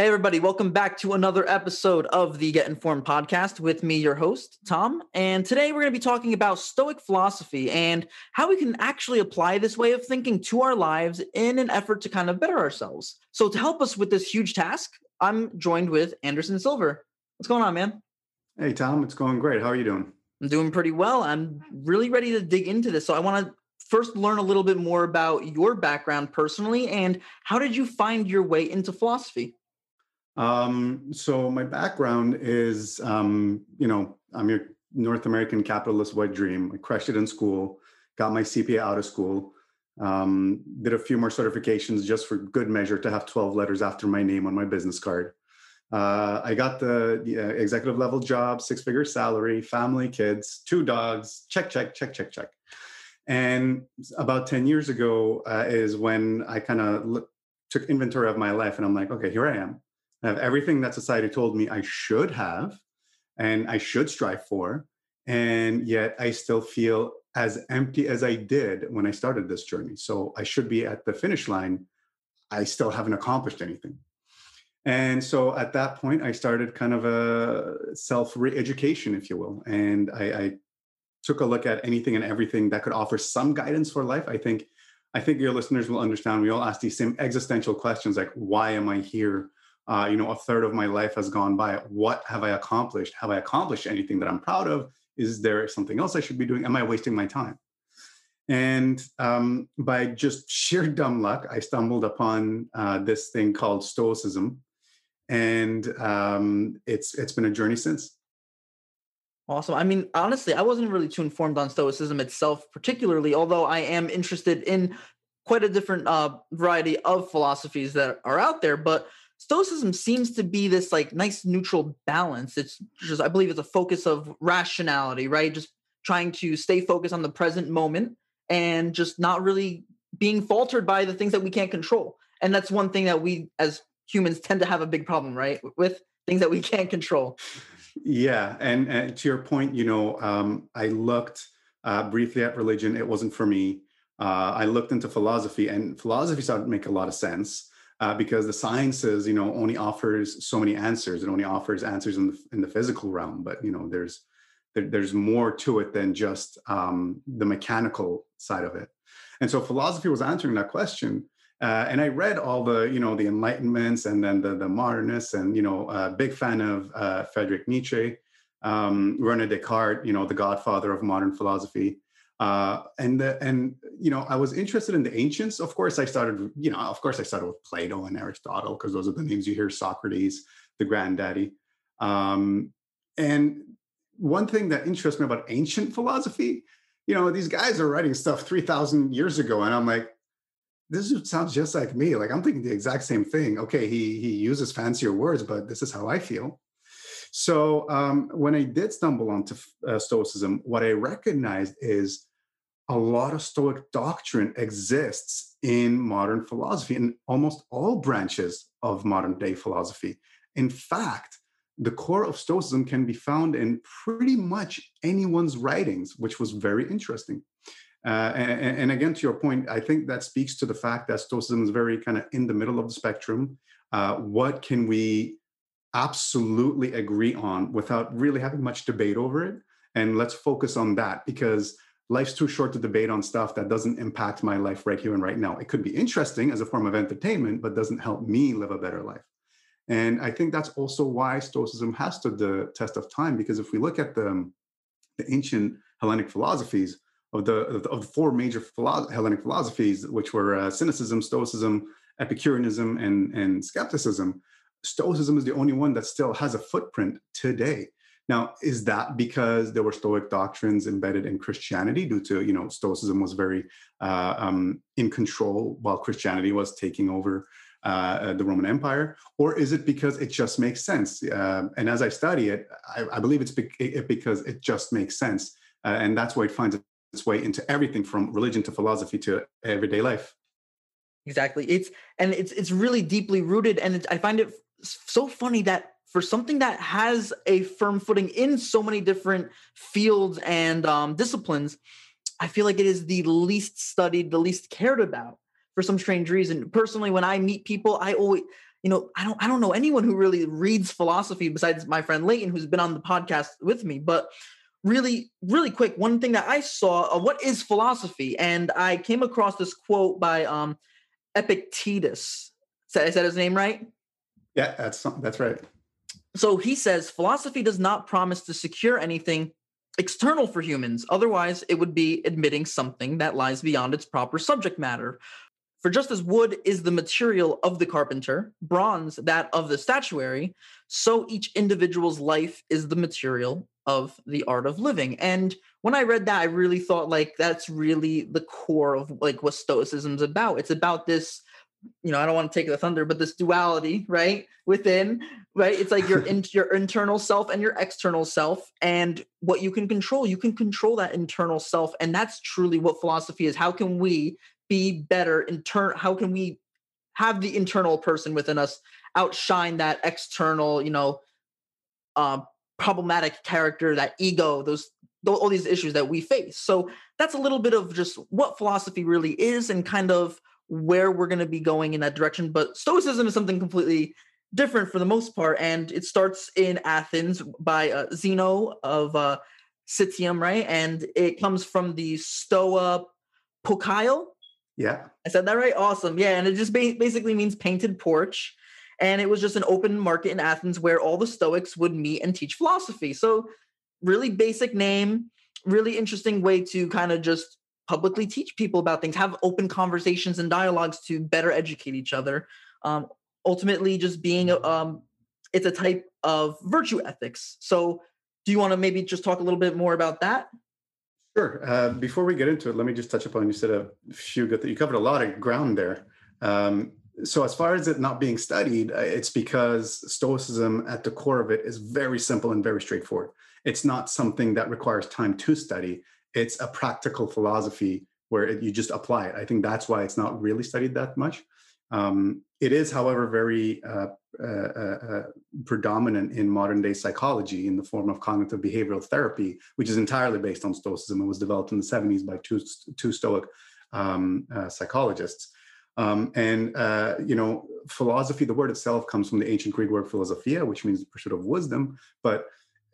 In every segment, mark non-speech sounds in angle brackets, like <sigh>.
Hey, everybody, welcome back to another episode of the Get Informed podcast with me, your host, Tom. And today we're going to be talking about Stoic philosophy and how we can actually apply this way of thinking to our lives in an effort to kind of better ourselves. So, to help us with this huge task, I'm joined with Anderson Silver. What's going on, man? Hey, Tom, it's going great. How are you doing? I'm doing pretty well. I'm really ready to dig into this. So, I want to first learn a little bit more about your background personally and how did you find your way into philosophy? Um, so my background is, um, you know, I'm your North American capitalist white dream. I crushed it in school, got my CPA out of school, um, did a few more certifications just for good measure to have 12 letters after my name on my business card. Uh, I got the, the uh, executive level job, six figure salary, family, kids, two dogs, check, check, check, check, check. And about 10 years ago uh, is when I kind of l- took inventory of my life and I'm like, okay, here I am. I have everything that society told me I should have and I should strive for. And yet I still feel as empty as I did when I started this journey. So I should be at the finish line. I still haven't accomplished anything. And so at that point, I started kind of a self re education, if you will. And I, I took a look at anything and everything that could offer some guidance for life. I think I think your listeners will understand. We all ask these same existential questions like, why am I here? Uh, you know, a third of my life has gone by. What have I accomplished? Have I accomplished anything that I'm proud of? Is there something else I should be doing? Am I wasting my time? And um, by just <laughs> sheer dumb luck, I stumbled upon uh, this thing called Stoicism, and um, it's it's been a journey since. Awesome. I mean, honestly, I wasn't really too informed on Stoicism itself, particularly, although I am interested in quite a different uh, variety of philosophies that are out there. But Stoicism seems to be this like nice neutral balance. It's just, I believe, it's a focus of rationality, right? Just trying to stay focused on the present moment and just not really being faltered by the things that we can't control. And that's one thing that we as humans tend to have a big problem, right? With things that we <laughs> can't control. Yeah. And, and to your point, you know, um, I looked uh, briefly at religion. It wasn't for me. Uh, I looked into philosophy, and philosophy started to make a lot of sense uh, because the sciences, you know, only offers so many answers. It only offers answers in the in the physical realm, but you know, there's there, there's more to it than just um, the mechanical side of it. And so, philosophy was answering that question. Uh, and I read all the, you know, the Enlightenments and then the the modernists, and you know, a big fan of uh, Friedrich Nietzsche, um, Rene Descartes, you know, the godfather of modern philosophy. Uh, and the, and you know, I was interested in the ancients. Of course, I started. You know, of course, I started with Plato and Aristotle because those are the names you hear. Socrates, the granddaddy. Um, and one thing that interests me about ancient philosophy, you know, these guys are writing stuff three thousand years ago, and I'm like, this sounds just like me. Like I'm thinking the exact same thing. Okay, he he uses fancier words, but this is how I feel. So um, when I did stumble onto uh, Stoicism, what I recognized is a lot of Stoic doctrine exists in modern philosophy, in almost all branches of modern day philosophy. In fact, the core of Stoicism can be found in pretty much anyone's writings, which was very interesting. Uh, and, and, again, to your point, I think that speaks to the fact that Stoicism is very kind of in the middle of the spectrum. Uh, what can we absolutely agree on without really having much debate over it? And let's focus on that because life's too short to debate on stuff that doesn't impact my life right here and right now. It could be interesting as a form of entertainment, but doesn't help me live a better life. And I think that's also why Stoicism has stood the test of time, because if we look at the, the ancient Hellenic philosophies, of the, of the four major philo- Hellenic philosophies, which were uh, Cynicism, Stoicism, Epicureanism, and, and Skepticism, Stoicism is the only one that still has a footprint today. Now, is that because there were Stoic doctrines embedded in Christianity due to, you know, Stoicism was very uh, um, in control while Christianity was taking over uh, the Roman Empire? Or is it because it just makes sense? Uh, and as I study it, I, I believe it's be- it because it just makes sense. Uh, and that's why it finds its way into everything from religion to philosophy to everyday life. Exactly. It's and it's it's really deeply rooted, and I find it so funny that for something that has a firm footing in so many different fields and um, disciplines, I feel like it is the least studied, the least cared about for some strange reason. Personally, when I meet people, I always you know, I don't I don't know anyone who really reads philosophy besides my friend Layton, who's been on the podcast with me. But really, really quick, one thing that I saw, uh, what is philosophy? And I came across this quote by um, Epictetus. I said his name right? Yeah, that's that's right. So he says philosophy does not promise to secure anything external for humans. Otherwise, it would be admitting something that lies beyond its proper subject matter. For just as wood is the material of the carpenter, bronze that of the statuary, so each individual's life is the material of the art of living. And when I read that, I really thought like that's really the core of like what stoicism's about. It's about this you know, I don't want to take the thunder, but this duality, right? Within, right? It's like your <laughs> in, your internal self and your external self, and what you can control. You can control that internal self, and that's truly what philosophy is. How can we be better in turn? How can we have the internal person within us outshine that external, you know, uh, problematic character, that ego, those all these issues that we face. So that's a little bit of just what philosophy really is, and kind of where we're going to be going in that direction. But Stoicism is something completely different for the most part, and it starts in Athens by uh, Zeno of uh, Citium, right? And it comes from the Stoa Poikile. Yeah, I said that right. Awesome. Yeah, and it just ba- basically means painted porch. And it was just an open market in Athens where all the Stoics would meet and teach philosophy. So, really basic name, really interesting way to kind of just publicly teach people about things, have open conversations and dialogues to better educate each other. Um, ultimately, just being a, um, it's a type of virtue ethics. So, do you want to maybe just talk a little bit more about that? Sure. Uh, before we get into it, let me just touch upon you said a few good. You covered a lot of ground there. Um, so, as far as it not being studied, uh, it's because Stoicism at the core of it is very simple and very straightforward. It's not something that requires time to study it's a practical philosophy where it, you just apply it. I think that's why it's not really studied that much. Um, it is, however, very uh, uh, uh, uh, predominant in modern day psychology in the form of cognitive behavioral therapy, which is entirely based on Stoicism and was developed in the 70s by two, two Stoic um, uh, psychologists. Um, and, uh, you know, philosophy, the word itself comes from the ancient Greek word philosophia, which means the pursuit of wisdom. But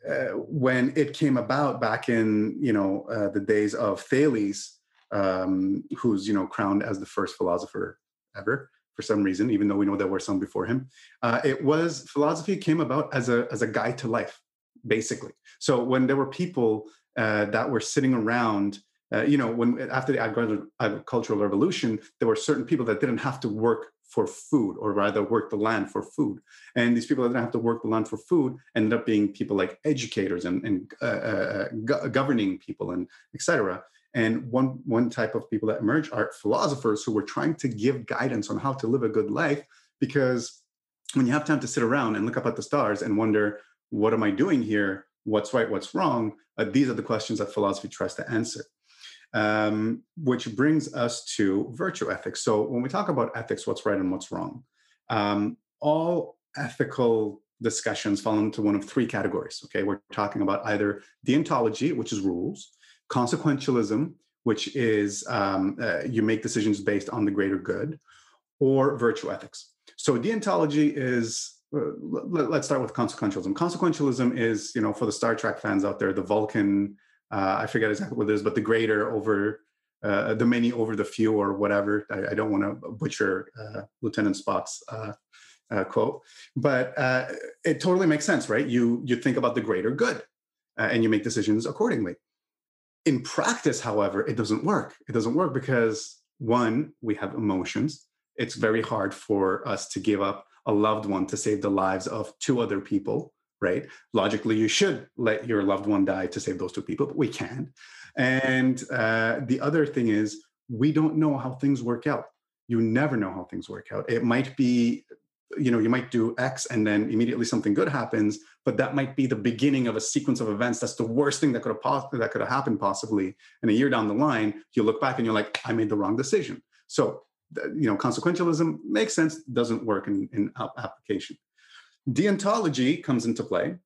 uh, when it came about back in you know uh, the days of Thales, um, who's you know crowned as the first philosopher ever for some reason, even though we know there were some before him. Uh, it was philosophy came about as a as a guide to life, basically. So when there were people uh, that were sitting around. Uh, you know, when after the agricultural revolution, there were certain people that didn't have to work for food, or rather work the land for food. And these people that didn't have to work the land for food ended up being people like educators and, and uh, uh, go- governing people and etc. And one one type of people that emerge are philosophers who were trying to give guidance on how to live a good life. Because when you have time to sit around and look up at the stars and wonder, what am I doing here? What's right? What's wrong? Uh, these are the questions that philosophy tries to answer um, which brings us to virtue ethics. So when we talk about ethics, what's right and what's wrong, um, all ethical discussions fall into one of three categories. Okay, we're talking about either deontology, which is rules, consequentialism, which is um, uh, you make decisions based on the greater good, or virtue ethics. So deontology is uh, let, us start with consequentialism. Consequentialism is, you know, for the Star Trek fans out there, the Vulcan uh, I forget exactly what it is, but the greater over uh, the many over the few or whatever. I, I don't want to butcher uh, Lieutenant Spock's uh, uh, quote, but uh, it totally makes sense, right? You you think about the greater good, and you make decisions accordingly. In practice, however, it doesn't work. It doesn't work because one, we have emotions. It's very hard for us to give up a loved one to save the lives of two other people right? Logically, you should let your loved one die to save those two people, but we can't. And uh, the other thing is, we don't know how things work out. You never know how things work out. It might be, you know, you might do X and then immediately something good happens, but that might be the beginning of a sequence of events. That's the worst thing that could have possibly that could have happened possibly. And a year down the line, you look back and you're like, I made the wrong decision. So, you know, consequentialism makes sense, doesn't work in, in application. Deontology comes into play.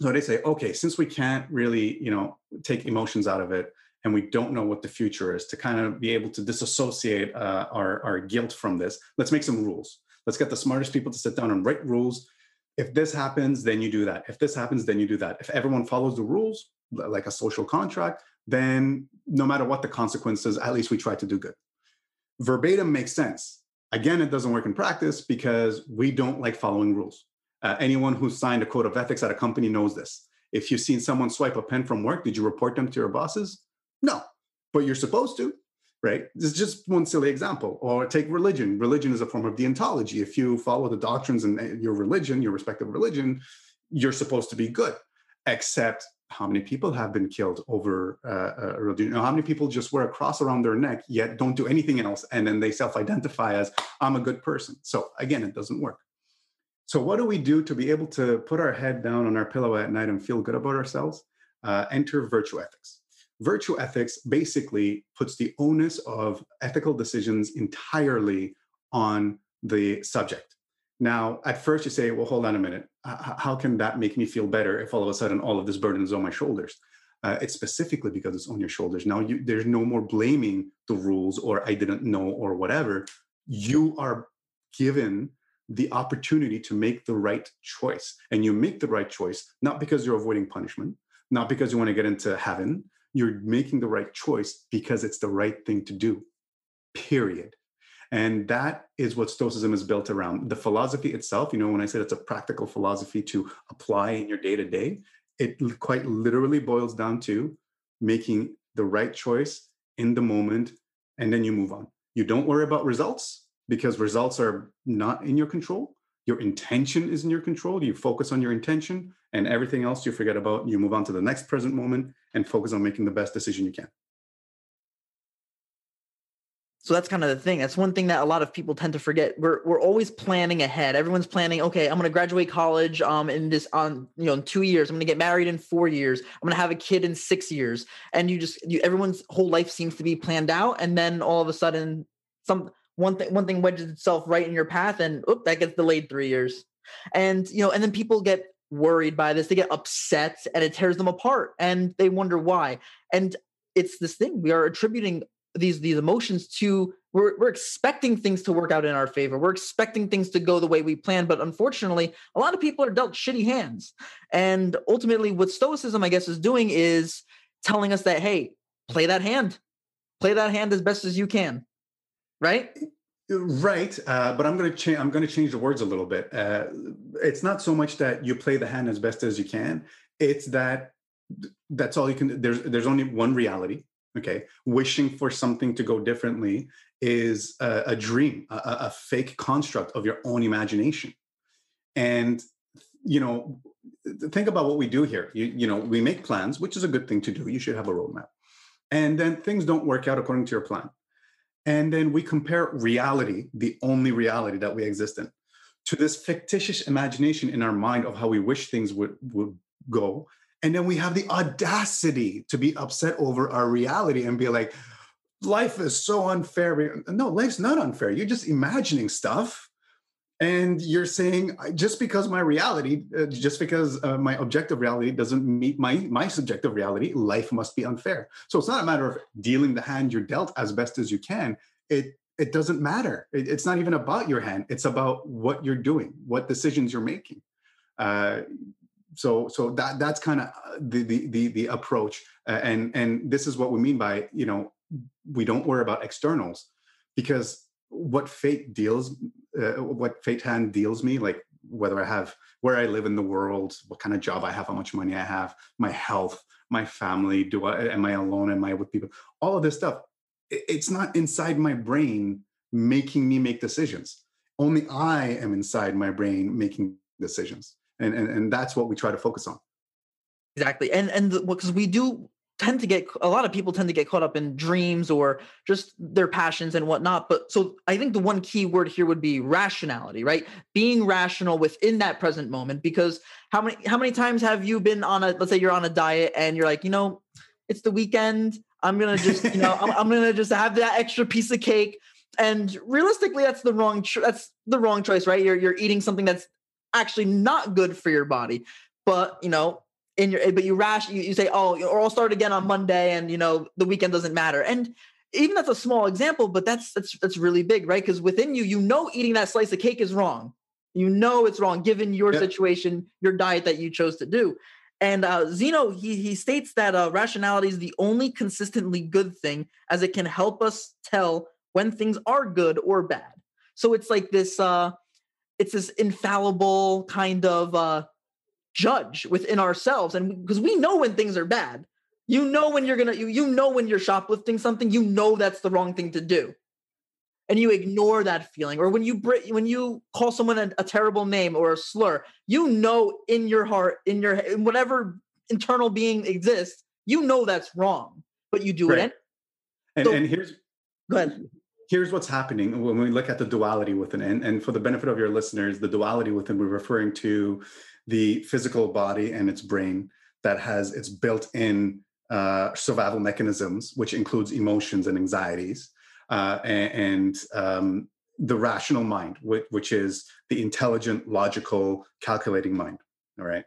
So they say, okay, since we can't really, you know, take emotions out of it, and we don't know what the future is, to kind of be able to disassociate uh, our, our guilt from this, let's make some rules. Let's get the smartest people to sit down and write rules. If this happens, then you do that. If this happens, then you do that. If everyone follows the rules, like a social contract, then no matter what the consequences, at least we try to do good. Verbatim makes sense. Again, it doesn't work in practice because we don't like following rules. Uh, anyone who's signed a code of ethics at a company knows this. If you've seen someone swipe a pen from work, did you report them to your bosses? No, but you're supposed to, right? This is just one silly example. Or take religion. Religion is a form of deontology. If you follow the doctrines in your religion, your respective religion, you're supposed to be good. Except how many people have been killed over uh, religion? You know, how many people just wear a cross around their neck yet don't do anything else, and then they self-identify as I'm a good person. So again, it doesn't work. So what do we do to be able to put our head down on our pillow at night and feel good about ourselves? Uh, enter virtue ethics. Virtue ethics basically puts the onus of ethical decisions entirely on the subject. Now, at first you say, well, hold on a minute. how can that make me feel better if all of a sudden all of this burden is on my shoulders? Uh, it's specifically because it's on your shoulders. Now, you, there's no more blaming the rules or I didn't know or whatever. You are given the opportunity to make the right choice. And you make the right choice, not because you're avoiding punishment, not because you want to get into heaven. You're making the right choice because it's the right thing to do, period. And that is what Stoicism is built around. The philosophy itself, you know, when I said it's a practical philosophy to apply in your day to day, it quite literally boils down to making the right choice in the moment, and then you move on. You don't worry about results because results are not in your control. Your intention is in your control. You focus on your intention, and everything else you forget about. You move on to the next present moment and focus on making the best decision you can. So that's kind of the thing. That's one thing that a lot of people tend to forget. We're we're always planning ahead. Everyone's planning. Okay, I'm going to graduate college um in this on you know in two years. I'm going to get married in four years. I'm going to have a kid in six years. And you just you, everyone's whole life seems to be planned out, and then all of a sudden some one thing one thing wedges itself right in your path, and oop, that gets delayed three years. And you know, and then people get worried by this. They get upset, and it tears them apart, and they wonder why. And it's this thing we are attributing these these emotions to we're, we're expecting things to work out in our favor we're expecting things to go the way we plan but unfortunately a lot of people are dealt shitty hands and ultimately what stoicism i guess is doing is telling us that hey play that hand play that hand as best as you can right? Right uh, but i'm going to change i'm going to change the words a little bit. Uh, it's not so much that you play the hand as best as you can. It's that that's all you can there's there's only one reality okay? Wishing for something to go differently is a, a dream a, a, fake construct of your own imagination. And you know think about what we do here. You, you know we make plans which is a good thing to do. You should have a roadmap. And then things don't work out according to your plan and then we compare reality the only reality that we exist in to this fictitious imagination in our mind of how we wish things would would go and then we have the audacity to be upset over our reality and be like, life is so unfair. No, life's not unfair. You're just imagining stuff. And you're saying, just because my reality, uh, just because uh, my objective reality doesn't meet my, my subjective reality, life must be unfair. So it's not a matter of dealing the hand you're dealt as best as you can. It, it doesn't matter. It, it's not even about your hand. It's about what you're doing, what decisions you're making. Uh, so so that that's kind of uh, the, the the the approach uh, and and this is what we mean by you know we don't worry about externals because what fate deals uh, what fate hand deals me like whether i have where i live in the world what kind of job i have how much money i have my health my family do i am i alone am i with people? All of this stuff it's not inside my brain making me make decisions. Only i am inside my brain making decisions. And and, and that's what we try to focus on. Exactly. And and because we do tend to get a lot of people tend to get caught up in dreams or just their passions and whatnot but so i think the one key word here would be rationality right? Being rational within that present moment because how many how many times have you been on a let's say you're on a diet and you're like you know it's the weekend. I'm gonna just you know I'm, I'm gonna just have that extra piece of cake. And realistically that's the wrong cho- that's the wrong choice right? You're you're eating something that's actually not good for your body. But you know, in your but you rash you, you say, oh, or I'll start again on Monday, and you know the weekend doesn't matter. And even that's a small example, but that's that's that's really big, right? Because within you, you know, eating that slice of cake is wrong. You know it's wrong given your situation, your diet that you chose to do. And uh, Zeno, he he states that uh, rationality is the only consistently good thing, as it can help us tell when things are good or bad. So it's like this, uh, it's this infallible kind of uh, judge within ourselves, and because we know when things are bad, you know when you're gonna, you you know when you're shoplifting something, you know that's the wrong thing to do. And you ignore that feeling. Or when you when you call someone a, a, terrible name or a slur you know in your heart in your in whatever internal being exists you know that's wrong but you do right. it and, so, and here's go ahead. Here's what's happening when we look at the duality within and, and for the benefit of your listeners the duality within we're referring to the physical body and its brain that has its built-in uh, survival mechanisms which includes emotions and anxieties uh, and, um, the rational mind, which, which, is the intelligent, logical, calculating mind. All right.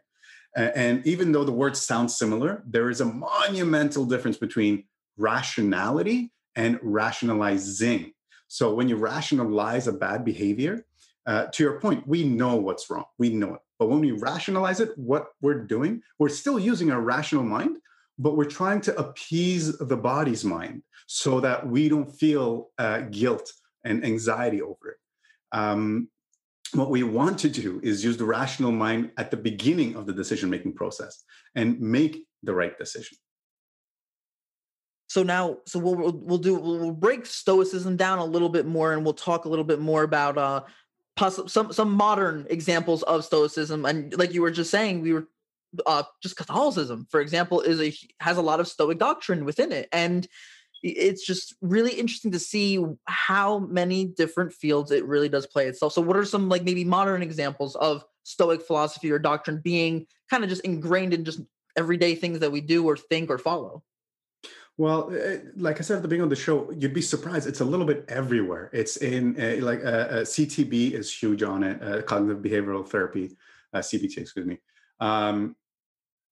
And even though the words sound similar, there is a monumental difference between rationality and rationalizing. So when you rationalize a bad behavior, uh, to your point, we know what's wrong. We know it. But when we rationalize it, what we're doing, we're still using our rational mind, but we're trying to appease the body's mind so that we don't feel uh, guilt and anxiety over it. Um, what we want to do is use the rational mind at the beginning of the decision making process and make the right decision. So now, so we'll we'll do we'll break stoicism down a little bit more, and we'll talk a little bit more about uh, possible some some modern examples of stoicism. And like you were just saying, we were uh, just Catholicism, for example, is a has a lot of Stoic doctrine within it, and it's just really interesting to see how many different fields it really does play itself. So, what are some like maybe modern examples of Stoic philosophy or doctrine being kind of just ingrained in just everyday things that we do or think or follow? Well, eh, like I said at the beginning of the show, you'd be surprised. It's a little bit everywhere. It's in uh, like uh, uh, CTB is huge on it, cognitive behavioral therapy, CBT, excuse me. Um,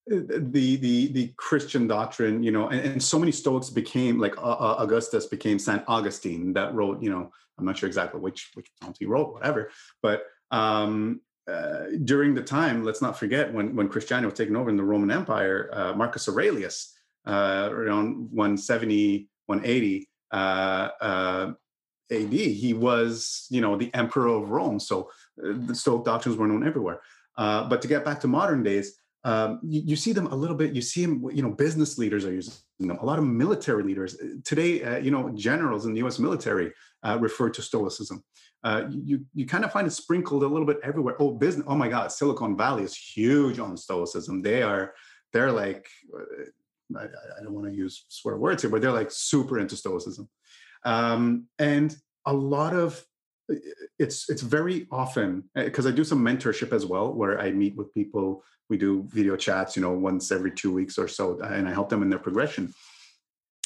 the the the Christian doctrine, you know, and, and so many Stoics became like uh, uh, Augustus became Saint Augustine that wrote, you know, I'm not sure exactly which which poems he wrote, whatever, but um, uh, during the time, let's not forget when when Christianity was taken over in the Roman Empire, uh, Marcus Aurelius, uh, around 170, 180 uh, AD, he was, you know, the emperor of Rome. So the Stoic doctrines were known everywhere. but to get back to modern days, um, you, you, see them a little bit. You see them, you know, business leaders are using them. A lot of military leaders uh, today, uh, you know, generals in the U.S. military uh, refer to Stoicism. Uh, you you kind of find it sprinkled a little bit everywhere. Oh, business. Oh my God, Silicon Valley is huge on Stoicism. They are they're like, uh, I, I don't want to use swear words here, but they're like super into Stoicism, um, and a lot of it's it's very often because I do some mentorship as well, where I meet with people. We do video chats, you know, once every two weeks or so, and I help them in their progression.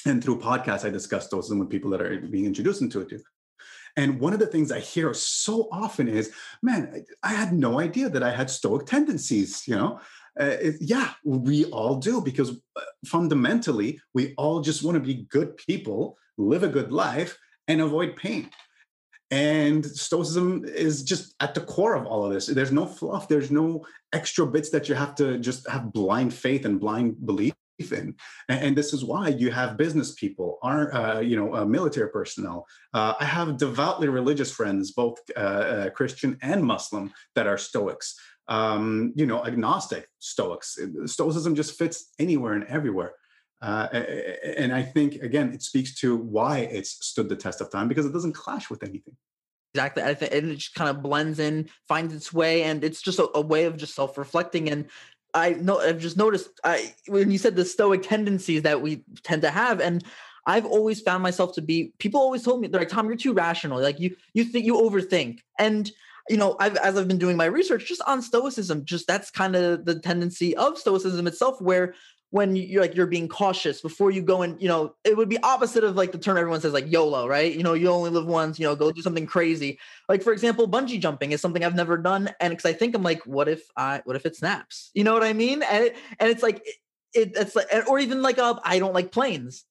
And through podcasts, I discuss those with people that are being introduced into it too. And one of the things I hear so often is, "Man, I had no idea that I had stoic tendencies." You know, uh, it, yeah, we all do because uh, fundamentally, we all just want to be good people, live a good life, and avoid pain. And stoicism is just at the core of all of this. There's no fluff there's no extra bits that you have to just have blind faith and blind belief in. And, this is why you have business people are uh, you know uh, military personnel. Uh, i have devoutly religious friends both uh, uh, christian and muslim that are stoics um, you know agnostic stoics stoicism just fits anywhere and everywhere uh, and I think again, it speaks to why it's stood the test of time because it doesn't clash with anything. Exactly, I think and it just kind of blends in, finds its way, and it's just a, a way of just self-reflecting. And I know I've just noticed I when you said the stoic tendencies that we tend to have, and I've always found myself to be. People always told me they're like, "Tom, you're too rational. Like you, you think you overthink." And you know, I've, as I've been doing my research just on Stoicism, just that's kind of the tendency of Stoicism itself, where when you're like you're being cautious before you go and you know it would be opposite of like the term everyone says like YOLO right? You know you only live once you know go do something crazy. Like for example bungee jumping is something I've never done and because I think I'm like what if I what if it snaps? You know what I mean? And it, and it's like it, it's like or even like uh, I don't like planes.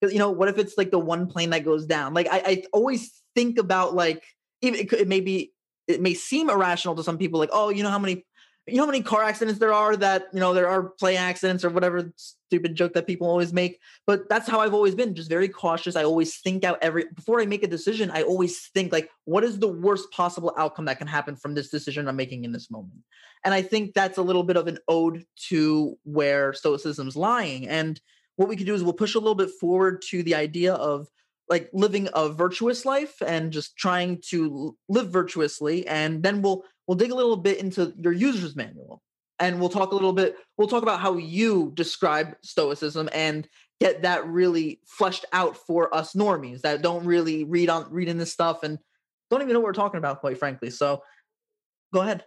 You know what if it's like the one plane that goes down? Like i, I always think about like even it, it may be it may seem irrational to some people like oh you know how many you know how many car accidents there are that you know there are plane accidents or whatever stupid joke that people always make? But that's how i've always been just very cautious. I always think out every before i make a decision i always think like what is the worst possible outcome that can happen from this decision i'm making in this moment? And i think that's a little bit of an ode to where stoicism's lying. And what we could do is we'll push a little bit forward to the idea of like living a virtuous life and just trying to live virtuously and then we'll we'll dig a little bit into your user's manual. And we'll talk a little bit we'll talk about how you describe stoicism and get that really fleshed out for us normies that don't really read on reading this stuff and don't even know what we're talking about quite frankly so go ahead.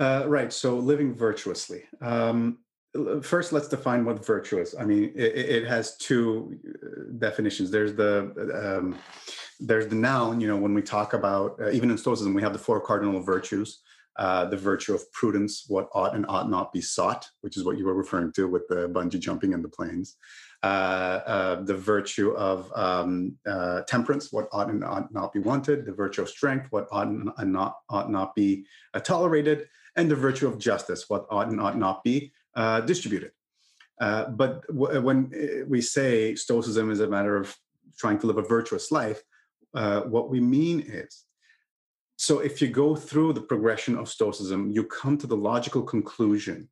Uh, right so living virtuously. Um, first let's define what virtue is i mean it, it has two uh, definitions. There's the um, there's the noun you know when we talk about uh, even in stoicism we have the four cardinal virtues uh, the virtue of prudence what ought and ought not be sought which is what you were referring to with the bungee jumping and the planes uh, uh the virtue of um, uh, temperance what ought and ought not be wanted the virtue of strength what ought and not ought not be tolerated and the virtue of justice what ought and ought not be uh, distributed. Uh, but w- when uh, we say Stoicism is a matter of trying to live a virtuous life, uh, what we mean is so if you go through the progression of Stoicism, you come to the logical conclusion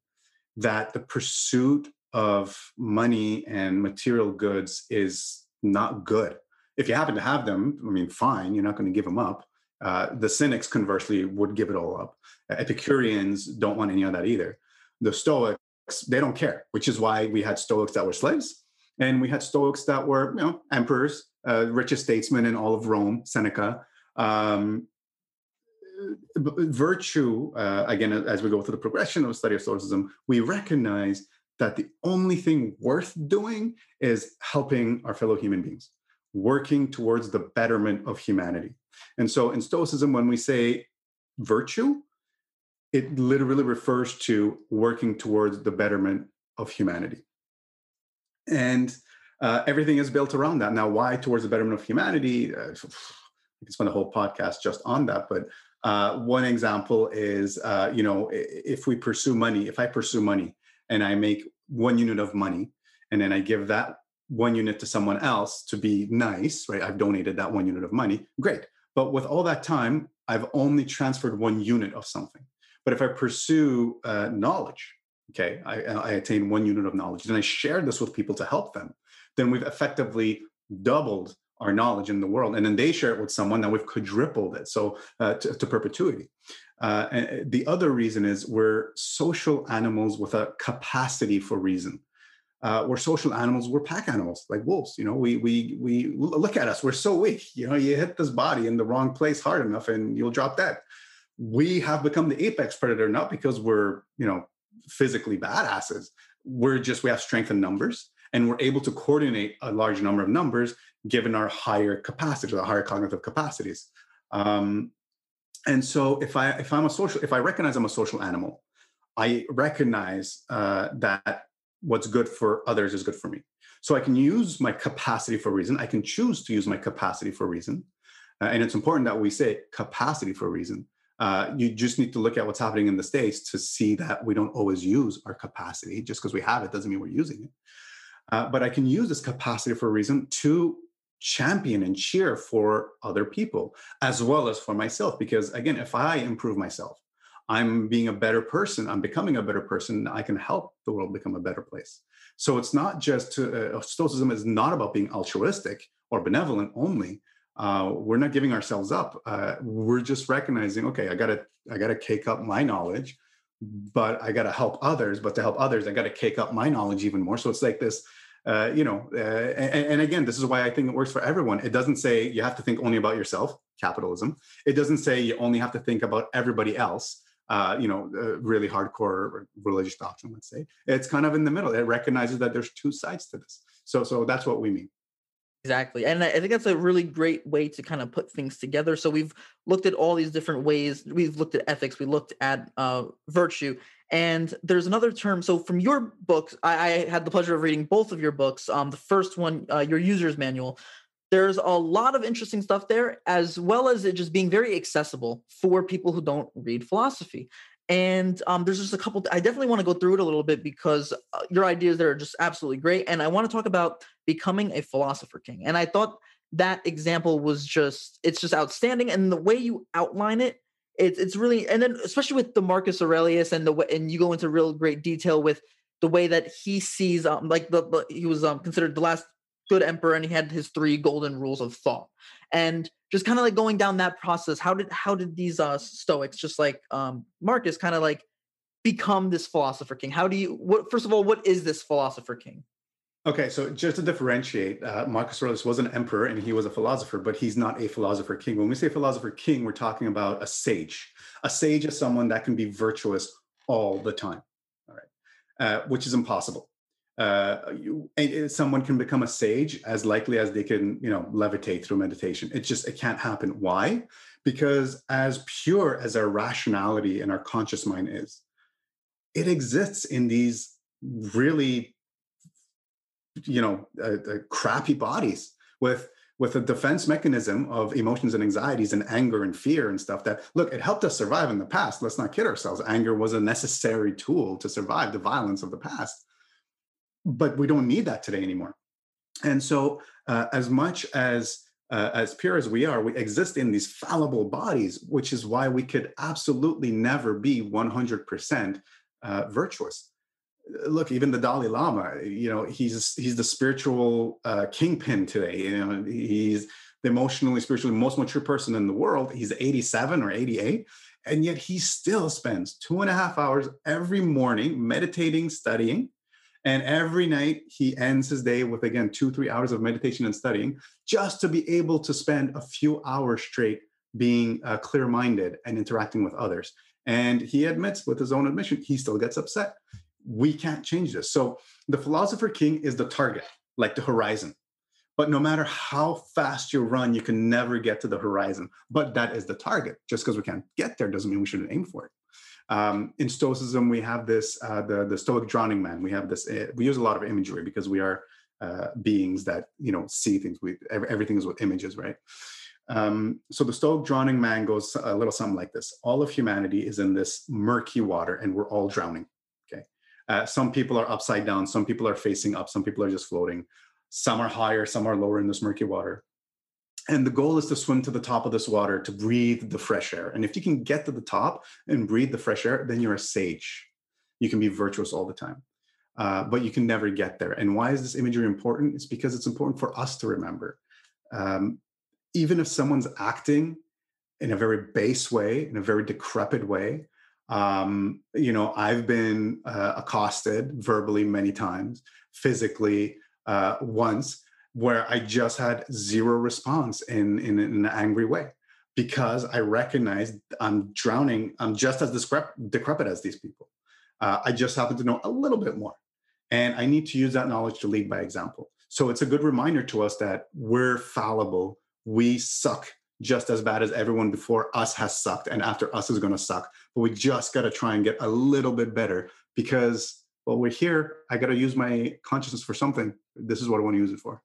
that the pursuit of money and material goods is not good. If you happen to have them, I mean, fine, you're not going to give them up. Uh, the Cynics, conversely, would give it all up. Epicureans don't want any of that either. The Stoics they don't care, which is why we had Stoics that were slaves, and we had Stoics that were, you know, emperors, uh, richest statesmen in all of Rome, Seneca. Um, virtue, uh, again, as we go through the progression of the study of Stoicism, we recognize that the only thing worth doing is helping our fellow human beings, working towards the betterment of humanity. And so in Stoicism, when we say virtue, it literally refers to working towards the betterment of humanity. And uh, everything is built around that. Now, why towards the betterment of humanity? Uh, I can spend a whole podcast just on that. But uh, one example is, uh, you know, if we pursue money, if I pursue money and I make one unit of money, and then I give that one unit to someone else to be nice, right? I've donated that one unit of money, great. But with all that time, I've only transferred one unit of something. But if I pursue uh, knowledge, okay, I, I attain one unit of knowledge, and I share this with people to help them, then we've effectively doubled our knowledge in the world. And then they share it with someone, now we've quadrupled it. So uh, to, to, perpetuity. Uh, and the other reason is we're social animals with a capacity for reason. Uh, we're social animals. We're pack animals, like wolves. You know, we we we look at us. We're so weak. You know, you hit this body in the wrong place hard enough, and you'll drop dead we have become the apex predator not because we're you know physically badasses. We're just we have strength in numbers and we're able to coordinate a large number of numbers given our higher capacity the higher cognitive capacities. Um, and so if i if i'm a social if i recognize i'm a social animal i recognize uh, that what's good for others is good for me. So i can use my capacity for reason. I can choose to use my capacity for reason. Uh, and it's important that we say capacity for reason uh, you just need to look at what's happening in the states to see that we don't always use our capacity. Just because we have it doesn't mean we're using it. Uh, but I can use this capacity for a reason to champion and cheer for other people as well as for myself. Because again, if I improve myself, I'm being a better person, I'm becoming a better person, I can help the world become a better place. So it's not just to, uh, Stoicism is not about being altruistic or benevolent only, uh, we're not giving ourselves up. Uh, we're just recognizing, okay, I gotta, I gotta cake up my knowledge, but I gotta help others. But to help others, I gotta cake up my knowledge even more. So it's like this, uh, you know. Uh, and, and, again, this is why I think it works for everyone. It doesn't say you have to think only about yourself. Capitalism. It doesn't say you only have to think about everybody else. Uh, you know, uh, really hardcore religious doctrine. Let's say it's kind of in the middle. It recognizes that there's two sides to this. So, so that's what we mean. Exactly. And I think that's a really great way to kind of put things together. So we've looked at all these different ways. We've looked at ethics, we looked at uh, virtue. And there's another term. So from your books, I, I had the pleasure of reading both of your books. Um, the first one, uh, your user's manual. There's a lot of interesting stuff there, as well as it just being very accessible for people who don't read philosophy. And um, there's just a couple. I definitely want to go through it a little bit because uh, your ideas there are just absolutely great. And I want to talk about becoming a philosopher king. And I thought that example was just it's just outstanding and the way you outline it it's it's really and then especially with the Marcus Aurelius and the way and you go into real great detail with the way that he sees um like the, the he was um considered the last good emperor and he had his three golden rules of thought and just kind of like going down that process how did how did these uh stoics just like um Marcus kind of like become this philosopher king how do you what first of all what is this philosopher king Okay, so just to differentiate, uh, Marcus Aurelius was an emperor and he was a philosopher, but he's not a philosopher king. When we say philosopher king, we're talking about a sage. A sage is someone that can be virtuous all the time, all right, uh, which is impossible. Uh, you, someone can become a sage as likely as they can, you know, levitate through meditation. It just it can't happen. Why? Because as pure as our rationality and our conscious mind is, it exists in these really you know uh, uh, crappy bodies with with a defense mechanism of emotions and anxieties and anger and fear and stuff that look it helped us survive in the past let's not kid ourselves anger was a necessary tool to survive the violence of the past but we don't need that today anymore and so uh, as much as uh, as pure as we are we exist in these fallible bodies which is why we could absolutely never be 100% uh, virtuous look, even the Dalai Lama, you know, he's he's the spiritual uh, kingpin today. You know, he's the emotionally, spiritually most mature person in the world. He's 87 or 88, and yet he still spends two and a half hours every morning meditating, studying. And every night he ends his day with again two, three hours of meditation and studying, just to be able to spend a few hours straight being uh, clear minded and interacting with others. And he admits, with his own admission, he still gets upset we can't change this. So the philosopher king is the target, like the horizon. But no matter how fast you run, you can never get to the horizon. But that is the target. Just because we can't get there doesn't mean we shouldn't aim for it. Um, in Stoicism, we have this uh, the the Stoic drowning man. We have this. Uh, we use a lot of imagery because we are uh, beings that you know see things. Everything is with images, right? Um, so the Stoic drowning man goes a little something like this: All of humanity is in this murky water, and we're all drowning. Uh, some people are upside down, some people are facing up, some people are just floating. Some are higher, some are lower in this murky water. And the goal is to swim to the top of this water to breathe the fresh air. And if you can get to the top and breathe the fresh air, then you're a sage. You can be virtuous all the time. Uh, but you can never get there. And why is this imagery important? It's because it's important for us to remember. Um, even if someone's acting in a very base way, in a very decrepit way, um, you know, I've been uh, accosted verbally many times, physically uh, once, where I just had zero response in, in, in an angry way because I recognized I'm drowning. I'm just as decrepit as these people. Uh, I just happen to know a little bit more. And I need to use that knowledge to lead by example. So it's a good reminder to us that we're fallible. We suck just as bad as everyone before us has sucked and after us is going to suck but we just got to try and get a little bit better because well we're here i got to use my consciousness for something this is what i want to use it for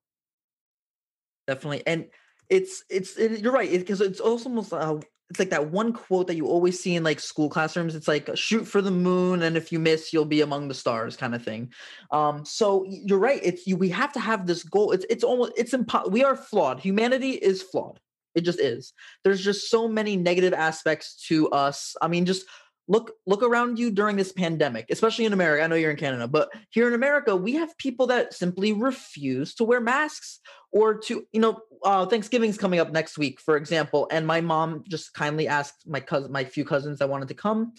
definitely and it's it's it, you're right because it, it's almost uh, it's like that one quote that you always see in like school classrooms it's like shoot for the moon and if you miss you'll be among the stars kind of thing um so you're right it's you we have to have this goal it's it's almost it's impo- we are flawed humanity is flawed it just is. There's just so many negative aspects to us. I mean, just look look around you during this pandemic, especially in America. I know you're in Canada, but here in America, we have people that simply refuse to wear masks or to, you know, uh, Thanksgiving's coming up next week, for example, and my mom just kindly asked my cousin, my few cousins that wanted to come,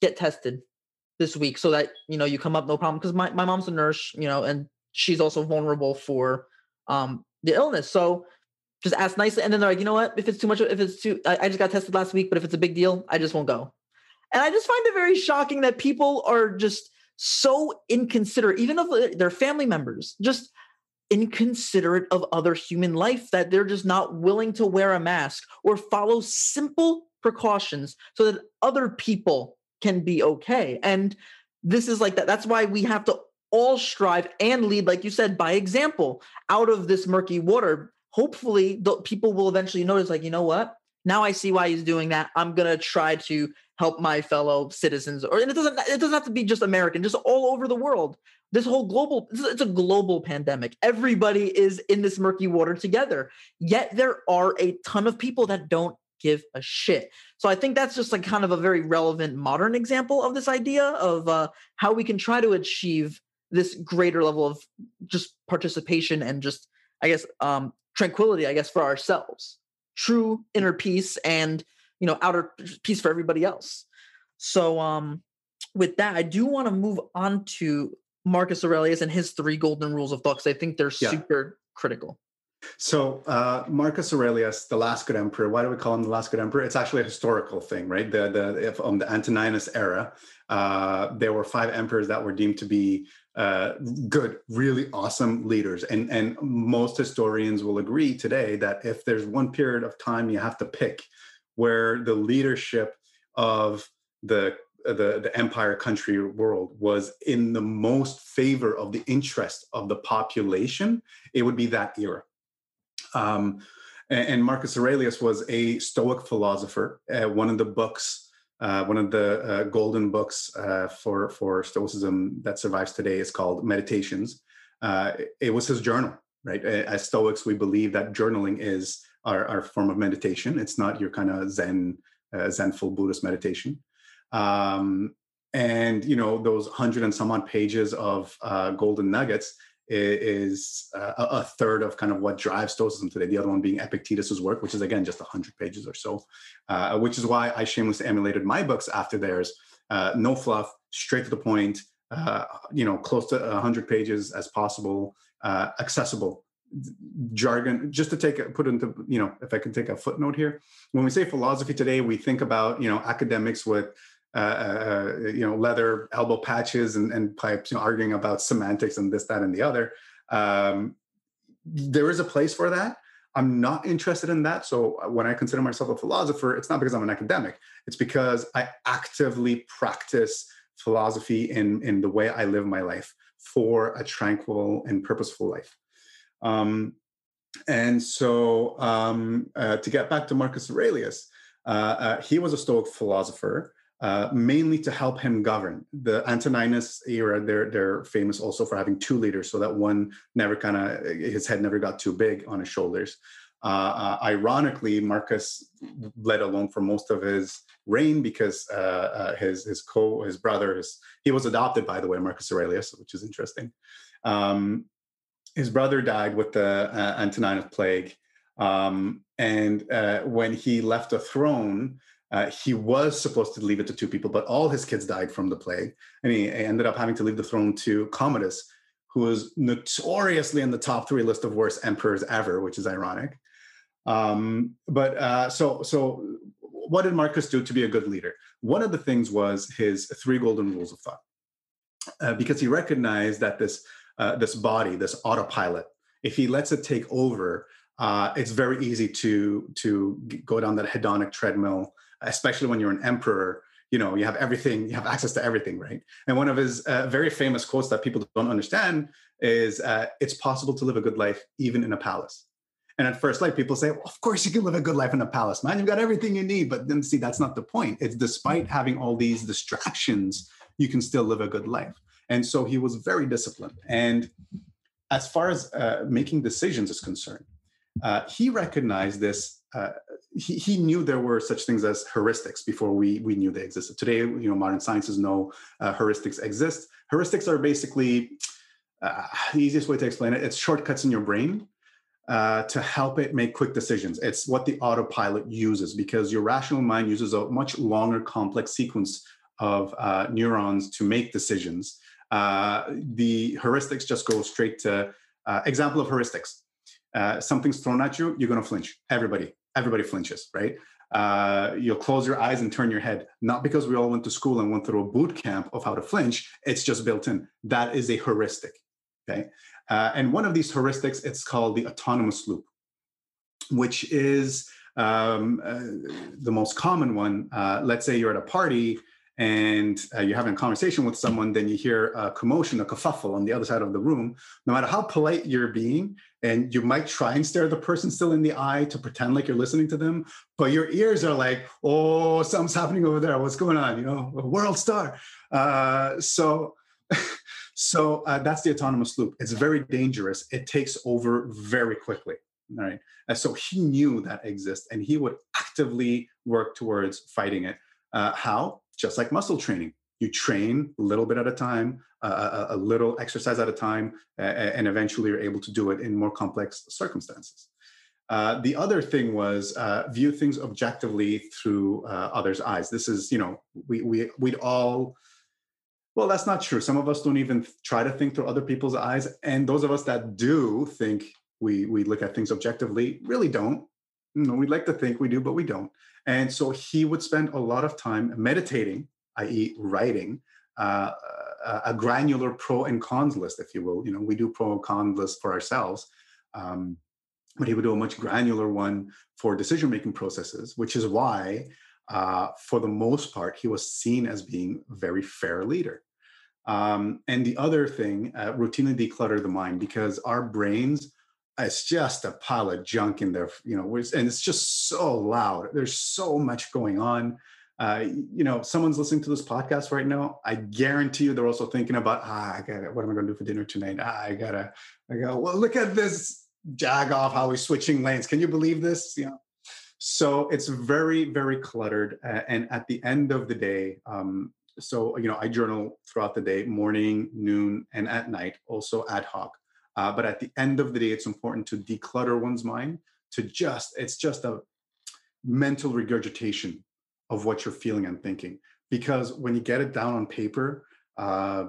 get tested this week so that you know you come up no problem because my, my mom's a nurse you know and she's also vulnerable for um the illness so just ask nicely. And then they're like, you know what? If it's too much, if it's too, I, I just got tested last week, but if it's a big deal, I just won't go. And I just find it very shocking that people are just so inconsiderate, even of uh, their family members, just inconsiderate of other human life that they're just not willing to wear a mask or follow simple precautions so that other people can be okay. And this is like that. That's why we have to all strive and lead, like you said, by example out of this murky water. Hopefully, the people will eventually notice, like, you know what? Now I see why he's doing that. I'm gonna try to help my fellow citizens, or and it doesn't it doesn't have to be just American, just all over the world. This whole global it's a global pandemic. Everybody is in this murky water together. Yet there are a ton of people that don't give a shit. So I think that's just like kind of a very relevant modern example of this idea of uh, how we can try to achieve this greater level of just participation and just I guess um, tranquility. I guess for ourselves, true inner peace and you know outer peace for everybody else. So um, with that, I do want to move on to Marcus Aurelius and his three golden rules of thought because I think they're yeah. super critical. So uh, Marcus Aurelius, the last good emperor. Why do we call him the last good emperor? It's actually a historical thing, right? The the if on the Antoninus era, uh, there were five emperors that were deemed to be uh, good, really awesome leaders, and and most historians will agree today that if there's one period of time you have to pick where the leadership of the the, the empire country world was in the most favor of the interest of the population it would be that era um, and Marcus Aurelius was a Stoic philosopher. Uh, one of the books, uh, one of the uh, golden books uh, for for Stoicism that survives today is called Meditations. Uh, it was his journal, right? As Stoics, we believe that journaling is our, our form of meditation. It's not your kind of Zen, uh, Zenful Buddhist meditation. Um, and you know those hundred and some odd pages of golden nuggets is uh, a third of kind of what drives Stoicism today. The other one being Epictetus's work, which is again just 100 pages or so, uh, which is why I shamelessly emulated my books after theirs. Uh, no fluff, straight to the point, uh, you know, close to 100 pages as possible, uh, accessible jargon just to take put into you know if i can take a footnote here when we say philosophy today we think about you know academics with uh, uh, you know, leather elbow patches and, and pipes, you know, arguing about semantics and this, that, and the other. Um, there is a place for that. I'm not interested in that. So uh, when I consider myself a philosopher, it's not because I'm an academic. It's because I actively practice philosophy in in the way I live my life for a tranquil and purposeful life. Um, and so um, uh, to get back to Marcus Aurelius, uh, uh, he was a Stoic philosopher uh, mainly to help him govern. The Antoninus era, they're they're famous also for having two leaders, so that one never kind of his head never got too big on his shoulders. Uh, uh, ironically, Marcus led alone for most of his reign because uh, uh, his his co his brother his, he was adopted by the way Marcus Aurelius, which is interesting. Um, his brother died with the Antoninus plague, um, and when he left the throne, uh, he was supposed to leave it to two people, but all his kids died from the plague. And he ended up having to leave the throne to Commodus, who was notoriously in the top three list of worst emperors ever, which is ironic. Um, but uh, so, so what did Marcus do to be a good leader? One of the things was his three golden rules of thought, uh, because he recognized that this uh, this body, this autopilot, if he lets it take over, uh, it's very easy to to go down that hedonic treadmill especially when you're an emperor you know you have everything you have access to everything right? And one of his uh, very famous quotes that people don't understand is uh, it's possible to live a good life even in a palace. And at first light people say well, of course you can live a good life in a palace man. You've got everything you need. But then see that's not the point. It's despite having all these distractions you can still live a good life. And so he was very disciplined. And as far as uh, making decisions is concerned uh, he recognized this uh, he, he knew there were such things as heuristics before we, we knew they existed. Today, you know, modern sciences know uh, heuristics exist. Heuristics are basically uh, the easiest way to explain it. It's shortcuts in your brain uh, to help it make quick decisions. It's what the autopilot uses because your rational mind uses a much longer, complex sequence of uh, neurons to make decisions. Uh, the heuristics just go straight to example of heuristics. something's thrown at you, you're going to flinch. Everybody, everybody flinches, right? Uh, you'll close your eyes and turn your head, not because we all went to school and went through a boot camp of how to flinch. It's just built in. That is a heuristic. Okay. Uh, and one of these heuristics, it's called the autonomous loop, which is um, uh, the most common one. Uh, let's say you're at a party and uh, you're having a conversation with someone, then you hear a commotion, a kerfuffle on the other side of the room, no matter how polite you're being, and you might try and stare the person still in the eye to pretend like you're listening to them, but your ears are like, oh, something's happening over there. What's going on? You know, a world star. Uh, so, <laughs> so uh, that's the autonomous loop. It's very dangerous. It takes over very quickly. All right. And so he knew that exists and he would actively work towards fighting it. Uh, how? Just like muscle training. You train a little bit at a time, uh, a, little exercise at a time, uh, and eventually you're able to do it in more complex circumstances. Uh, the other thing was uh, view things objectively through uh, others' eyes. This is, you know, we we we'd all. Well, that's not true. Some of us don't even try to think through other people's eyes, and those of us that do think we we look at things objectively really don't. You know, we'd like to think we do, but we don't. And so he would spend a lot of time meditating, i.e., writing uh, a granular pro and cons list, if you will. You know, we do pro and con lists for ourselves, um, but he would do a much granular one for decision making processes, which is why, uh, for the most part, he was seen as being a very fair leader. Um, and the other thing, uh, routinely declutter the mind because our brains it's just a pile of junk in there, you know, and it's just so loud. There's so much going on. Uh, you know, someone's listening to this podcast right now. I guarantee you they're also thinking about, ah, I got What am I going to do for dinner tonight? Ah, I gotta, I go, well, look at this jag off how he's switching lanes. Can you believe this? You know, so it's very, very cluttered. Uh, and at the end of the day, um, so, you know, I journal throughout the day, morning, noon, and at night, also ad hoc. Uh, but at the end of the day, it's important to declutter one's mind to just, it's just a mental regurgitation of what you're feeling and thinking. Because when you get it down on paper, uh,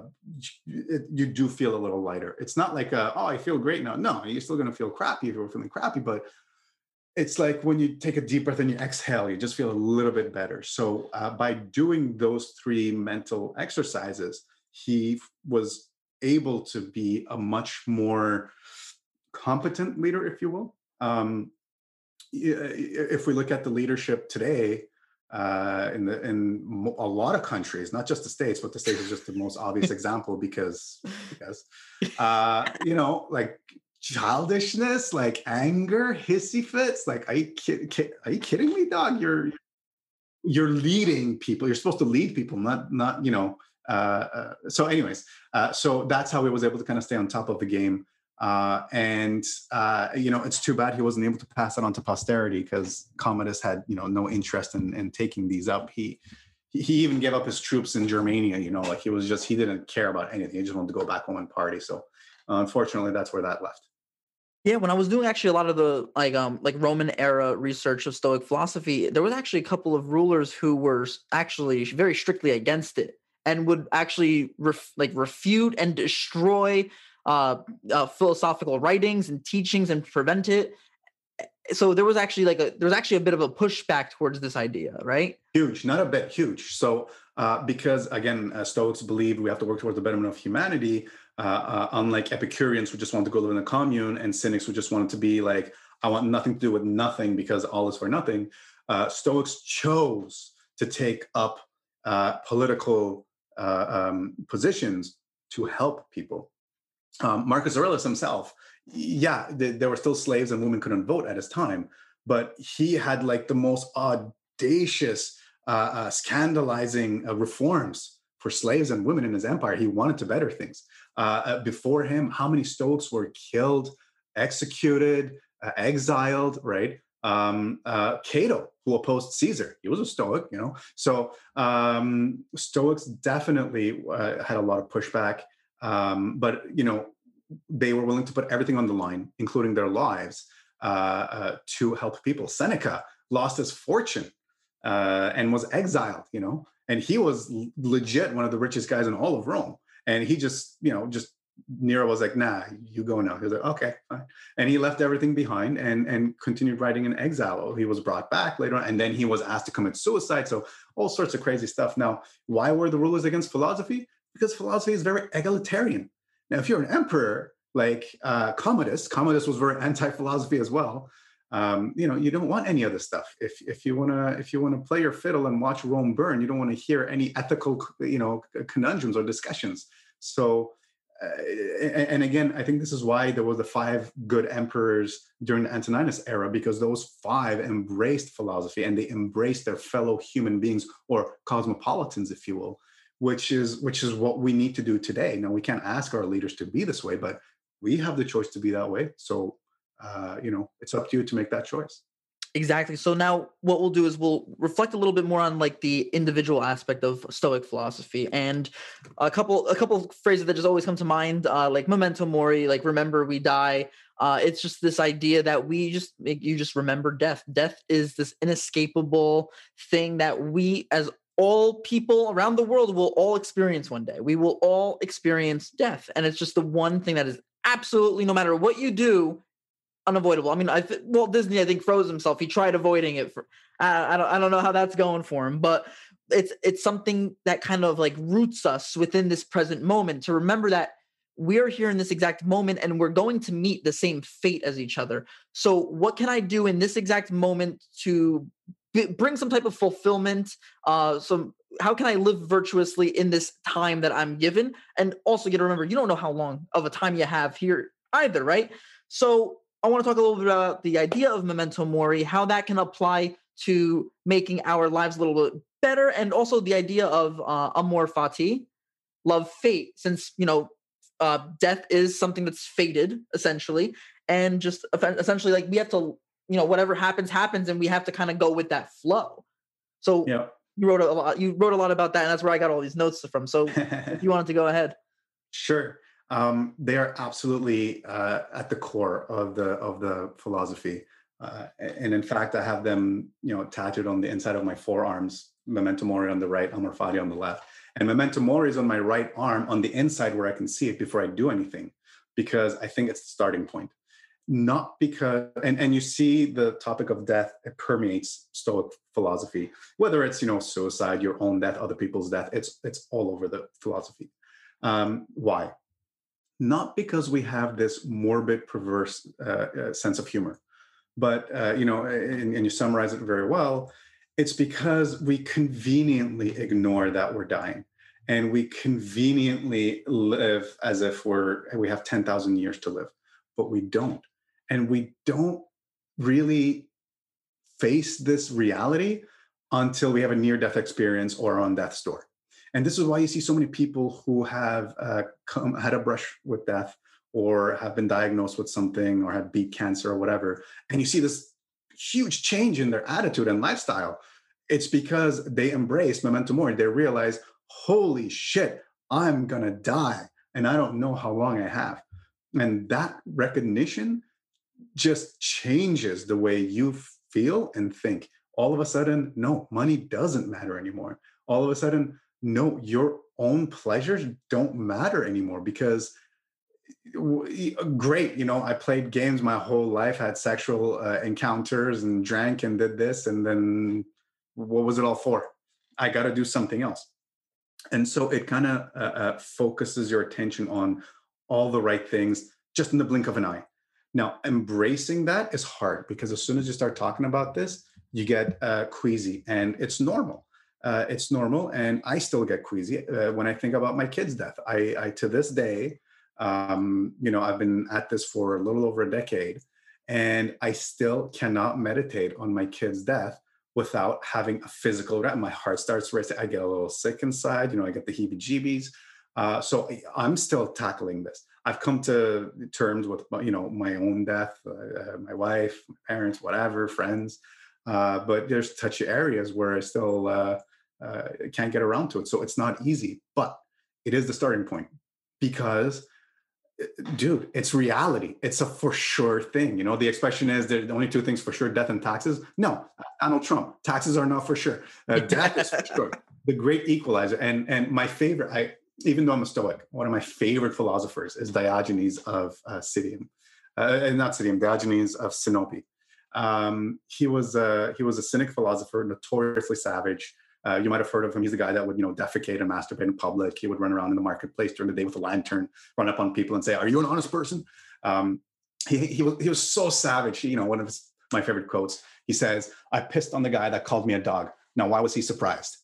it, you do feel a little lighter. It's not like, a, oh, I feel great now. No, you're still going to feel crappy if you're feeling crappy, but it's like when you take a deep breath and you exhale, you just feel a little bit better. So uh, by doing those three mental exercises, he was able to be a much more competent leader, if you will. Um, if we look at the leadership today uh, in the in a lot of countries, not just the states, but the states is just the most obvious <laughs> example because because uh, you know like childishness, like anger, hissy fits. Like, are you, kid, are you kidding me, dog? You're you're leading people. You're supposed to lead people, not not you know uh, uh, so anyways uh, so that's how he was able to kind of stay on top of the game. Uh, and uh, you know it's too bad he wasn't able to pass it on to posterity because commodus had you know no interest in, in taking these up. He he even gave up his troops in germania you know like he was just he didn't care about anything. He just wanted to go back home and party. So unfortunately that's where that left. Yeah, when I was doing actually a lot of the like um like Roman era research of Stoic philosophy, there was actually a couple of rulers who were actually very strictly against it and would actually ref, like refute and destroy uh, uh, philosophical writings and teachings and prevent it. So there was actually like a there was actually a bit of a pushback towards this idea, right? Huge, not a bit huge. So uh, because again, uh, Stoics believe we have to work towards the betterment of humanity. Uh, uh, unlike Epicureans who just want to go live in a commune, and Cynics who just wanted to be like, I want nothing to do with nothing because all is for nothing. Stoics chose to take up political uh, um, positions to help people. Um, Marcus Aurelius himself, yeah, th- there were still slaves and women couldn't vote at his time, but he had like the most audacious, uh, uh, scandalizing uh, reforms for slaves and women in his empire. He wanted to better things. Uh, uh, before him, how many Stoics were killed, executed, exiled, right? Um, uh, Cato, who opposed Caesar. He was a Stoic, you know. So um, Stoics definitely uh, had a lot of pushback, um, but you know they were willing to put everything on the line, including their lives, uh, uh to help people. Seneca lost his fortune uh, and was exiled, you know, and he was legit one of the richest guys in all of Rome, and he just you know just Nero was like, nah, you go now. He was like, okay, fine. And he left everything behind and, and continued writing in exile. He was brought back later on, and then he was asked to commit suicide. So all sorts of crazy stuff. Now, why were the rulers against philosophy? Because philosophy is very egalitarian. Now, if you're an emperor like uh, Commodus, Commodus was very anti-philosophy as well. um, you know you don't want any of this stuff if if you want to if you want to play your fiddle and watch rome burn you don't want to hear any ethical you know conundrums or discussions so and again i think this is why there were the five good emperors during the antoninus era because those five embraced philosophy and they embraced their fellow human beings or cosmopolitans if you will which is which is what we need to do today now we can't ask our leaders to be this way but we have the choice to be that way so uh, you know, it's up to you to make that choice. Exactly. So now what we'll do is we'll reflect a little bit more on like the individual aspect of Stoic philosophy and a couple a couple phrases that just always come to mind, uh, like memento mori, like remember we die. Uh, it's just this idea that we just make you just remember death. Death is this inescapable thing that we as all people around the world will all experience one day. We will all experience death, and it's just the one thing that is absolutely no matter what you do unavoidable. I mean, I th- Walt Disney, I think, froze himself. He tried avoiding it. For I, I don't, I don't know how that's going for him, but it's it's something that kind of like roots us within this present moment to remember that we're here in this exact moment and we're going to meet the same fate as each other. So, what can I do in this exact moment to b- bring some type of fulfillment? Uh, some how can I live virtuously in this time that I'm given? And also, get to remember, you don't know how long of a time you have here either, right? So I want to talk a little bit about the idea of memento mori, how that can apply to making our lives a little bit better, and also the idea of uh, amor fati, love fate, since you know uh, death is something that's fated essentially, and just essentially like we have to, you know, whatever happens happens, and we have to kind of go with that flow. So yeah. you wrote a lot. You wrote a lot about that, and that's where I got all these notes from. So <laughs> if you wanted to go ahead, sure. Um, they are absolutely uh, at the core of the of the philosophy, uh, and in fact, I have them, you know, tattooed on the inside of my forearms. Memento mori on the right, amor fati on the left, and memento mori is on my right arm on the inside where I can see it before I do anything, because I think it's the starting point. Not because, and and you see the topic of death it permeates Stoic philosophy, whether it's you know suicide, your own death, other people's death. It's it's all over the philosophy. Um, why? Not because we have this morbid, perverse uh, uh, sense of humor, but uh, you know, and, and you summarize it very well. It's because we conveniently ignore that we're dying, and we conveniently live as if we're we have ten thousand years to live, but we don't, and we don't really face this reality until we have a near death experience or on death's door and this is why you see so many people who have uh, come, had a brush with death or have been diagnosed with something or have beat cancer or whatever. And you see this huge change in their attitude and lifestyle. It's because they embrace memento mori. They realize, holy shit, I'm going to die. And I don't know how long I have. And that recognition just changes the way you feel and think. All of a sudden, no, money doesn't matter anymore. All of a sudden, no your own pleasures don't matter anymore because great you know i played games my whole life had sexual uh, encounters and drank and did this and then what was it all for? I got to do something else. And so it kind of uh, uh, focuses your attention on all the right things just in the blink of an eye. Now embracing that is hard because as soon as you start talking about this you get uh, queasy and it's normal uh, it's normal. And I still get queasy uh, when I think about my kid's death. I, I to this day, um, you know, I've been at this for a little over a decade, and I still cannot meditate on my kid's death without having a physical. My heart starts racing. I get a little sick inside. You know, I get the heebie-jeebies. Uh, so I'm still tackling this. I've come to terms with you know my own death, uh, my wife, my parents, whatever, friends. Uh, but there's touchy areas where I still uh, uh, can't get around to it. So it's not easy, but it is the starting point because uh, dude it's reality. It's a for sure thing you know? The expression is the only two things for sure death and taxes. No donald trump taxes are not for sure. Uh, <laughs> death is for sure. The great equalizer. And and my favorite i even though i'm a stoic one of my favorite philosophers is diogenes of uh, Citium, uh, not Citium, diogenes of sinope. Um, he was a, he was a cynic philosopher, notoriously savage. Uh, you might have heard of him. He's the guy that would, you know, defecate and masturbate in public. He would run around in the marketplace during the day with a lantern, run up on people and say, "Are you an honest person?" Um, he, he was he was so savage. You know, one of his my favorite quotes. He says, "I pissed on the guy that called me a dog. Now, why was he surprised?"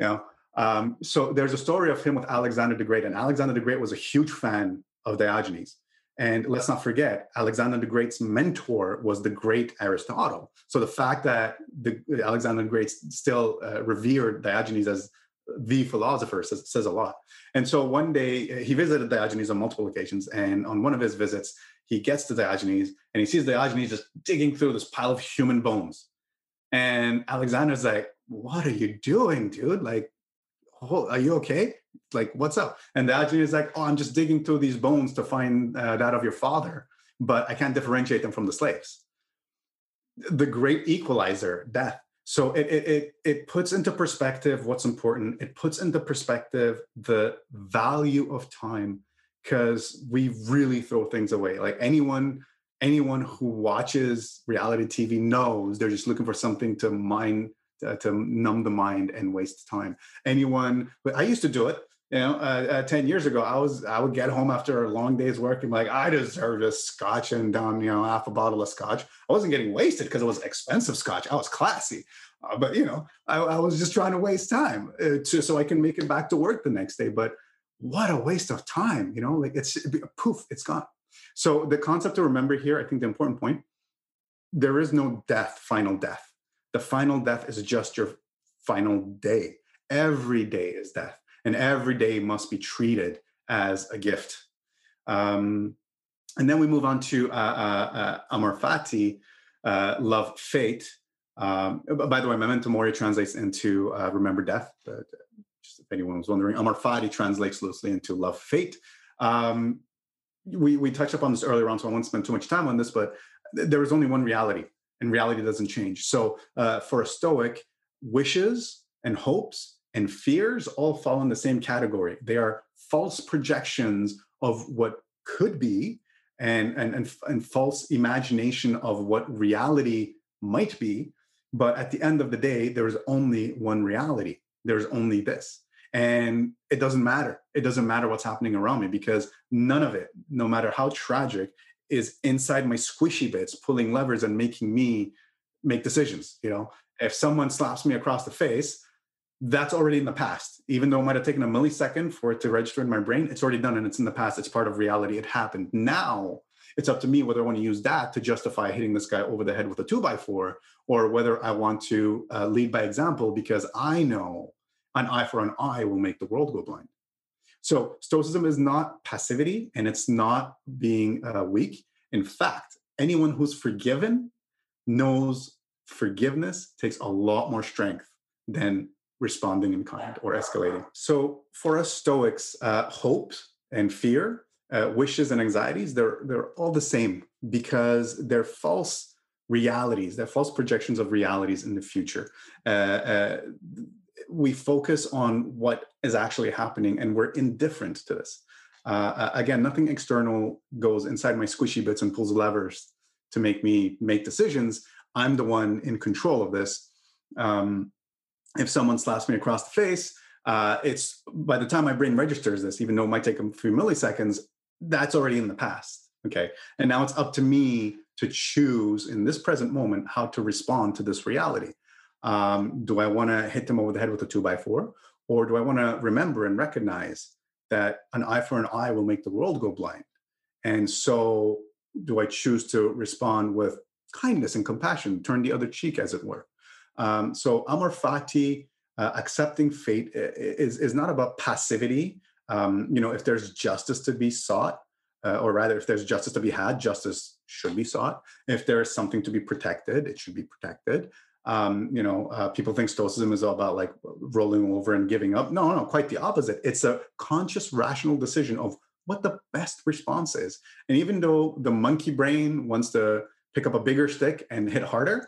You know. Um, so there's a story of him with Alexander the Great, and Alexander the Great was a huge fan of Diogenes. And let's not forget, Alexander the Great's mentor was the great Aristotle. So the fact that the Alexander the Great still uh, revered Diogenes as the philosopher says, says a lot. And so one day he visited Diogenes on multiple occasions, and on one of his visits, he gets to Diogenes and he sees Diogenes just digging through this pile of human bones. And Alexander's like, "What are you doing, dude? Like, oh, are you okay? Like, what's up?" And Diogenes is like, "Oh, I'm just digging through these bones to find uh, that of your father, but I can't differentiate them from the slaves." The great equalizer, death. So it, it it it puts into perspective what's important. It puts into perspective the value of time because we really throw things away. Like anyone anyone who watches reality TV knows they're just looking for something to mind uh, to numb the mind and waste time. Anyone, but I used to do it. You know, uh, uh, ten years ago, I was I would get home after a long day's work and like I deserve a scotch and down you know half a bottle of scotch. I wasn't getting wasted because it was expensive scotch. I was classy, uh, but you know I, I, was just trying to waste time uh, to so I can make it back to work the next day. But what a waste of time, you know, like it's poof, it's gone. So the concept to remember here, I think the important point, there is no death, final death. The final death is just your final day. Every day is death, and every day must be treated as a gift. Um, and then we move on to uh, uh, uh, Amor Fati, uh, love fate. Um, by the way, memento mori translates into uh, remember death. But just if anyone was wondering, Amor Fati translates loosely into love fate. Um, we we touched upon this earlier on, so I won't spend too much time on this. But th- there is only one reality, and reality doesn't change. So uh, for a Stoic, wishes and hopes and fears all fall in the same category. They are false projections of what could be and, and, and, and false imagination of what reality might be. But at the end of the day, there is only one reality there's only this and it doesn't matter it doesn't matter what's happening around me because none of it no matter how tragic is inside my squishy bits pulling levers and making me make decisions you know if someone slaps me across the face that's already in the past even though it might have taken a millisecond for it to register in my brain it's already done and it's in the past it's part of reality it happened now it's up to me whether I want to use that to justify hitting this guy over the head with a two by four, or whether I want to uh, lead by example because I know an eye for an eye will make the world go blind. So Stoicism is not passivity and it's not being uh, weak. In fact, anyone who's forgiven knows forgiveness takes a lot more strength than responding in kind or escalating. So for us Stoics, uh, hope and fear uh, wishes and anxieties they're they're all the same because they're false realities they're false projections of realities in the future. Uh, uh, we focus on what is actually happening and we're indifferent to this. Uh, again nothing external goes inside my squishy bits and pulls levers to make me make decisions. I'm the one in control of this. Um, if someone slaps me across the face uh, it's by the time my brain registers this, even though it might take a few milliseconds, that's already in the past. Okay. And now it's up to me to choose in this present moment how to respond to this reality. Um, do I want to hit them over the head with a two by four? Or do I want to remember and recognize that an eye for an eye will make the world go blind? And so do I choose to respond with kindness and compassion, turn the other cheek, as it were? Um, so amor fati, uh, accepting fate is, is not about passivity um, you know, if there's justice to be sought, uh, or rather, if there's justice to be had, justice should be sought. If there is something to be protected, it should be protected. Um, you know, uh, people think Stoicism is all about like rolling over and giving up. No, no, quite the opposite. It's a conscious, rational decision of what the best response is. And even though the monkey brain wants to pick up a bigger stick and hit harder, uh,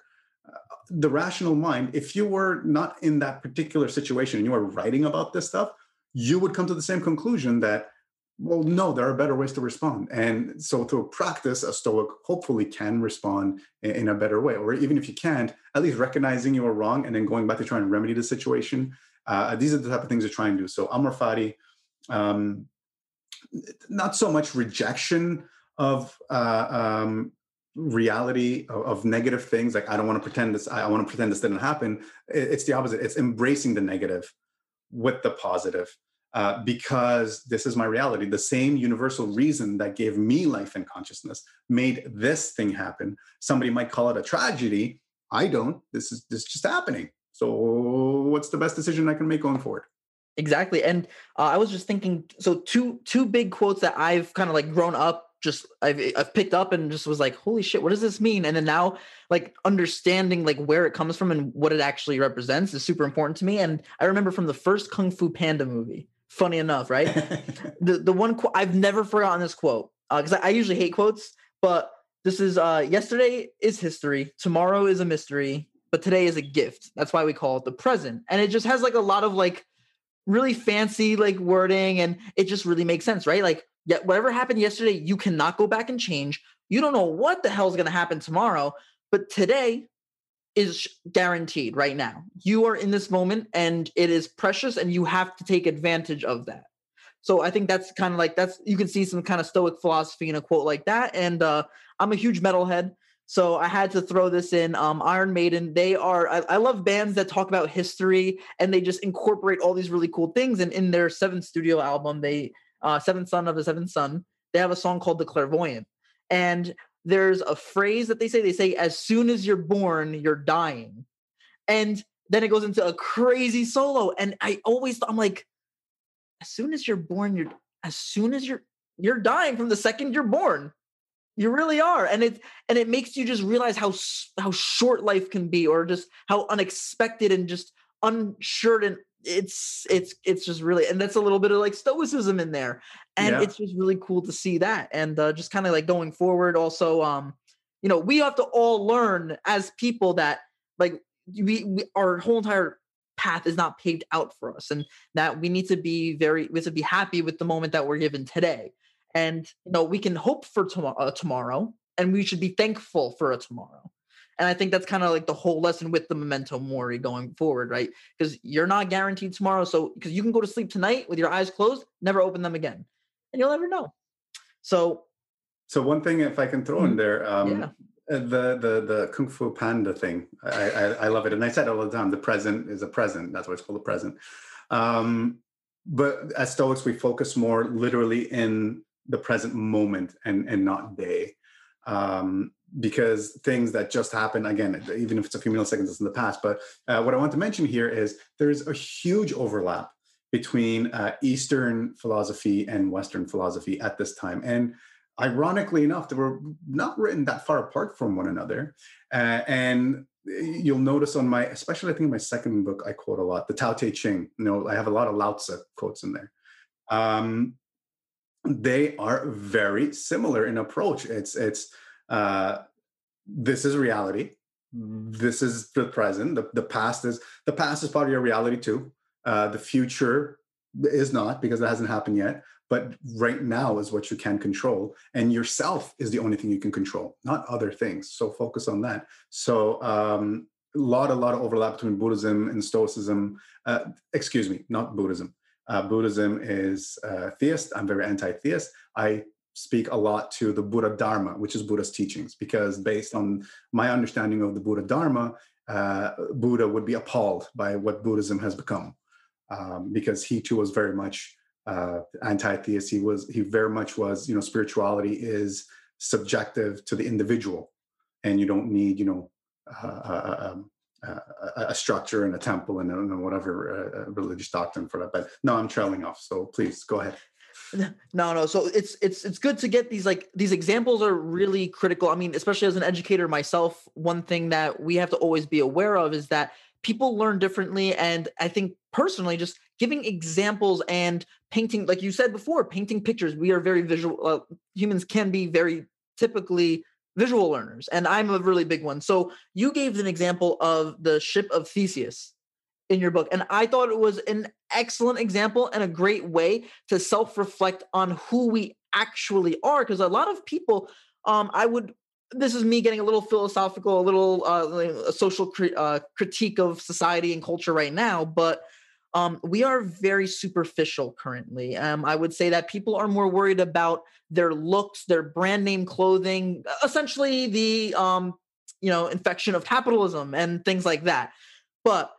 the rational mind, if you were not in that particular situation and you are writing about this stuff, you would come to the same conclusion that well no there are better ways to respond. And so through practice a stoic hopefully can respond in, a better way. Or even if you can't at least recognizing you are wrong and then going back to try and remedy the situation. Uh, these are the type of things to try and do. So amor fati um, not so much rejection of uh, um, reality of, of, negative things like i don't want to pretend this i, want to pretend this didn't happen it's the opposite it's embracing the negative with the positive uh, because this is my reality. The same universal reason that gave me life and consciousness made this thing happen. Somebody might call it a tragedy. I don't. This is this is just happening. So what's the best decision i can make going forward? Exactly and uh, i was just thinking so two two big quotes that i've kind of like grown up just I've, I've picked up and just was like holy shit what does this mean? And then now like understanding like where it comes from and what it actually represents is super important to me and i remember from the first kung fu panda movie funny enough right? <laughs> The the one quote i've never forgotten this quote because uh, I, I usually hate quotes but this is uh yesterday is history tomorrow is a mystery but today is a gift. That's why we call it the present and it just has like a lot of like really fancy like wording and it just really makes sense right? Like Yet whatever happened yesterday, you cannot go back and change. You don't know what the hell is going to happen tomorrow, but today is guaranteed right now. You are in this moment and it is precious and you have to take advantage of that. So I think that's kind of like that's you can see some kind of stoic philosophy in a quote like that. And uh, I'm a huge metalhead. So I had to throw this in. Um, Iron Maiden, they are, I, I, love bands that talk about history and they just incorporate all these really cool things. And in their seventh studio album, they uh, Seventh Son of a Seventh Son, they have a song called The Clairvoyant. And there's a phrase that they say, they say, as soon as you're born, you're dying. And then it goes into a crazy solo. And I always, I'm like, as soon as you're born, you're, as soon as you're, you're dying from the second you're born. You really are, and it and it makes you just realize how how short life can be, or just how unexpected and just unsure and it's it's it's just really and that's a little bit of like stoicism in there and yeah. it's just really cool to see that and uh, just kind of like going forward also um you know we have to all learn as people that like we, we our whole entire path is not paved out for us and that we need to be very we have to be happy with the moment that we're given today and you know we can hope for tomorrow uh, tomorrow and we should be thankful for a tomorrow and I think that's kind of like the whole lesson with the memento mori going forward, right? Because you're not guaranteed tomorrow. So, because you can go to sleep tonight with your eyes closed, never open them again, and you'll never know. So, so one thing, if I can throw in mm-hmm. there, um, yeah. Uh, the the the kung fu panda thing, I, I, I love it, and I said all the time, the present is a present. That's why it's called the present. Um, but as Stoics, we focus more literally in the present moment and and not day. Um, because things that just happen again even if it's a few milliseconds in the past but uh, what i want to mention here is there's a huge overlap between uh, eastern philosophy and western philosophy at this time. And ironically enough they were not written that far apart from one another. Uh, and you'll notice on my especially i think in my second book i quote a lot the tao te ching you know i have a lot of lao tzu quotes in there. Um, they are very similar in approach. It's it's uh, this is reality. This is the present. The, the past is the past is part of your reality too. Uh, the future is not because it hasn't happened yet. But right now is what you can control, and yourself is the only thing you can control, not other things. So focus on that. So um, a lot, a lot of overlap between Buddhism and Stoicism. Uh, excuse me, not Buddhism. Uh, Buddhism is uh, theist. I'm very anti-theist. I speak a lot to the Buddha Dharma, which is Buddha's teachings, because based on my understanding of the Buddha Dharma, uh, Buddha would be appalled by what Buddhism has become, um, because he too was very much uh, anti-theist. He was he very much was you know spirituality is subjective to the individual, and you don't need you know uh, uh, uh um, uh, a structure and a temple and, and whatever religious doctrine for that. But no, I'm trailing off. So please go ahead. No no so it's it's it's good to get these like these examples are really critical. I mean especially as an educator myself one thing that we have to always be aware of is that people learn differently. And i think personally just giving examples and painting like you said before painting pictures. We are very visual uh, humans can be very typically visual learners and i'm a really big one. So you gave an example of the ship of theseus in your book. And I thought it was an excellent example and a great way to self reflect on who we actually are. Because a lot of people, um, I would, this is me getting a little philosophical, a little uh, a social cri- uh, critique of society and culture right now. But um, we are very superficial currently. Um, I would say that people are more worried about their looks, their brand name clothing, essentially the um, you know infection of capitalism and things like that. But